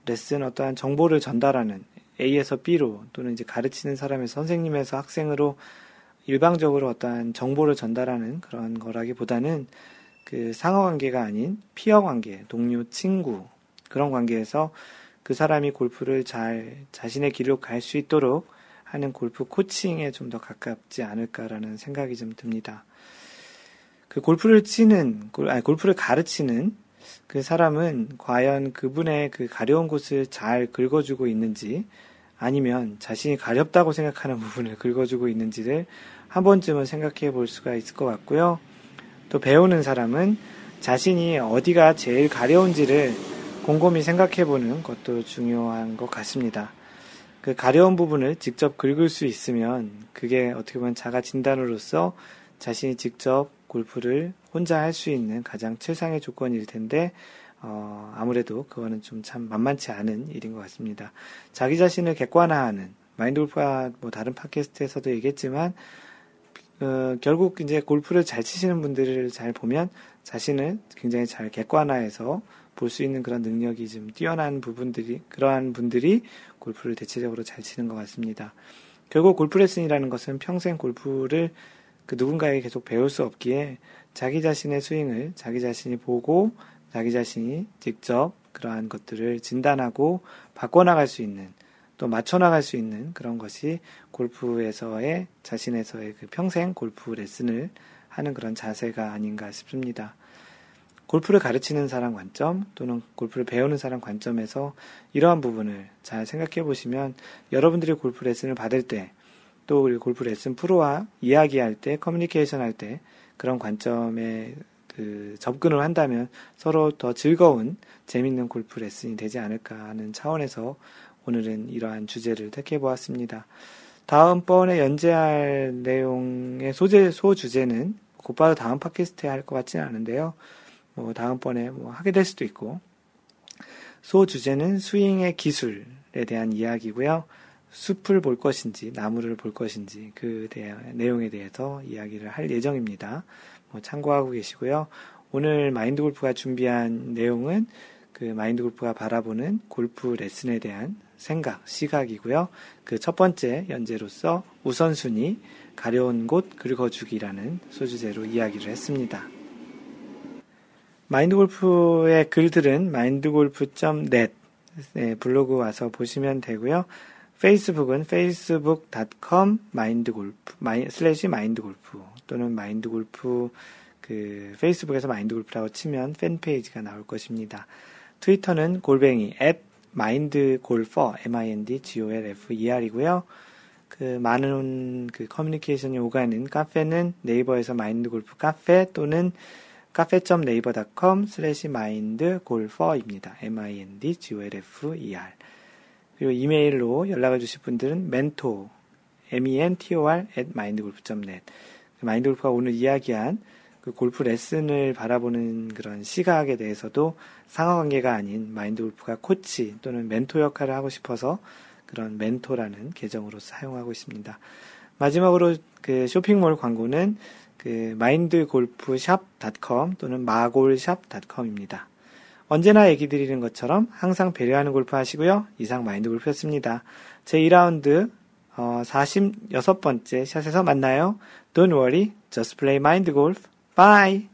레슨 어떠한 정보를 전달하는 A에서 B로 또는 이제 가르치는 사람의 선생님에서 학생으로 일방적으로 어떠한 정보를 전달하는 그런 거라기보다는 그 상하 관계가 아닌 피어 관계, 동료, 친구 그런 관계에서 그 사람이 골프를 잘 자신의 길로 갈 수 있도록 하는 골프 코칭에 좀 더 가깝지 않을까라는 생각이 좀 듭니다. 그 골프를 치는, 아니, 골프를 가르치는 그 사람은 과연 그분의 그 가려운 곳을 잘 긁어주고 있는지 아니면 자신이 가렵다고 생각하는 <laughs> 부분을 긁어주고 있는지를 한 번쯤은 생각해 볼 수가 있을 것 같고요. 또 배우는 사람은 자신이 어디가 제일 가려운지를 곰곰이 생각해 보는 것도 중요한 것 같습니다. 그 가려운 부분을 직접 긁을 수 있으면 그게 어떻게 보면 자가 진단으로서 자신이 직접 골프를 혼자 할 수 있는 가장 최상의 조건일 텐데 어, 아무래도 그거는 좀 참 만만치 않은 일인 것 같습니다. 자기 자신을 객관화하는 마인드 골프가 뭐 다른 팟캐스트에서도 얘기했지만 어, 결국 이제 골프를 잘 치시는 분들을 잘 보면 자신을 굉장히 잘 객관화해서 볼 수 있는 그런 능력이 좀 뛰어난 부분들이 그러한 분들이 골프를 대체적으로 잘 치는 것 같습니다. 결국 골프 레슨이라는 것은 평생 골프를 그 누군가에게 계속 배울 수 없기에 자기 자신의 스윙을 자기 자신이 보고 자기 자신이 직접 그러한 것들을 진단하고 바꿔나갈 수 있는 또 맞춰나갈 수 있는 그런 것이 골프에서의 자신에서의 그 평생 골프 레슨을 하는 그런 자세가 아닌가 싶습니다. 골프를 가르치는 사람 관점 또는 골프를 배우는 사람 관점에서 이러한 부분을 잘 생각해 보시면 여러분들이 골프 레슨을 받을 때 또 우리 골프 레슨 프로와 이야기할 때, 커뮤니케이션 할 때 그런 관점에 그 접근을 한다면 서로 더 즐거운 재밌는 골프 레슨이 되지 않을까 하는 차원에서 오늘은 이러한 주제를 택해 보았습니다. 다음번에 연재할 내용의 소재, 소주제는 곧바로 다음 팟캐스트에 할 것 같지는 않은데요. 뭐 다음번에 뭐 하게 될 수도 있고 소 주제는 스윙의 기술에 대한 이야기고요. 숲을 볼 것인지 나무를 볼 것인지 그 대, 내용에 대해서 이야기를 할 예정입니다. 뭐 참고하고 계시고요. 오늘 마인드 골프가 준비한 내용은 그 마인드 골프가 바라보는 골프 레슨에 대한 생각, 시각이고요. 그 첫 번째 연재로서 우선순위, 가려운 곳 긁어주기라는 소주제로 이야기를 했습니다. 마인드골프의 글들은 마인드골프.net 네, 블로그 와서 보시면 되고요. 페이스북은 facebook.com 마인드골프 slash 마인드골프 또는 마인드골프 그 페이스북에서 마인드골프라고 치면 fan page가 나올 것입니다. 트위터는 골뱅이 앱 마인드골퍼 m-i-n-d-g-o-l-f-e-r이고요. 그 많은 그 커뮤니케이션이 오가는 카페는 네이버에서 마인드골프 카페 또는 cafe.naver.com slash 마인드 골퍼입니다. m-i-n-d-g-o-l-f-e-r 그리고 이메일로 연락을 주실 분들은 mentor m-e-n-t-o-r at mindgolf.net 마인드골프가 오늘 이야기한 그 골프 레슨을 바라보는 그런 시각에 대해서도 상하관계가 아닌 마인드골프가 코치 또는 멘토 역할을 하고 싶어서 그런 멘토라는 계정으로 사용하고 있습니다. 마지막으로 그 쇼핑몰 광고는 그 마인드골프샵.com 또는 마골샵.com입니다. 언제나 얘기 드리는 것처럼 항상 배려하는 골프 하시고요. 이상 마인드 골프였습니다. 제 2라운드 어, 46번째 샷에서 만나요. Don't worry, just play mind golf. Bye!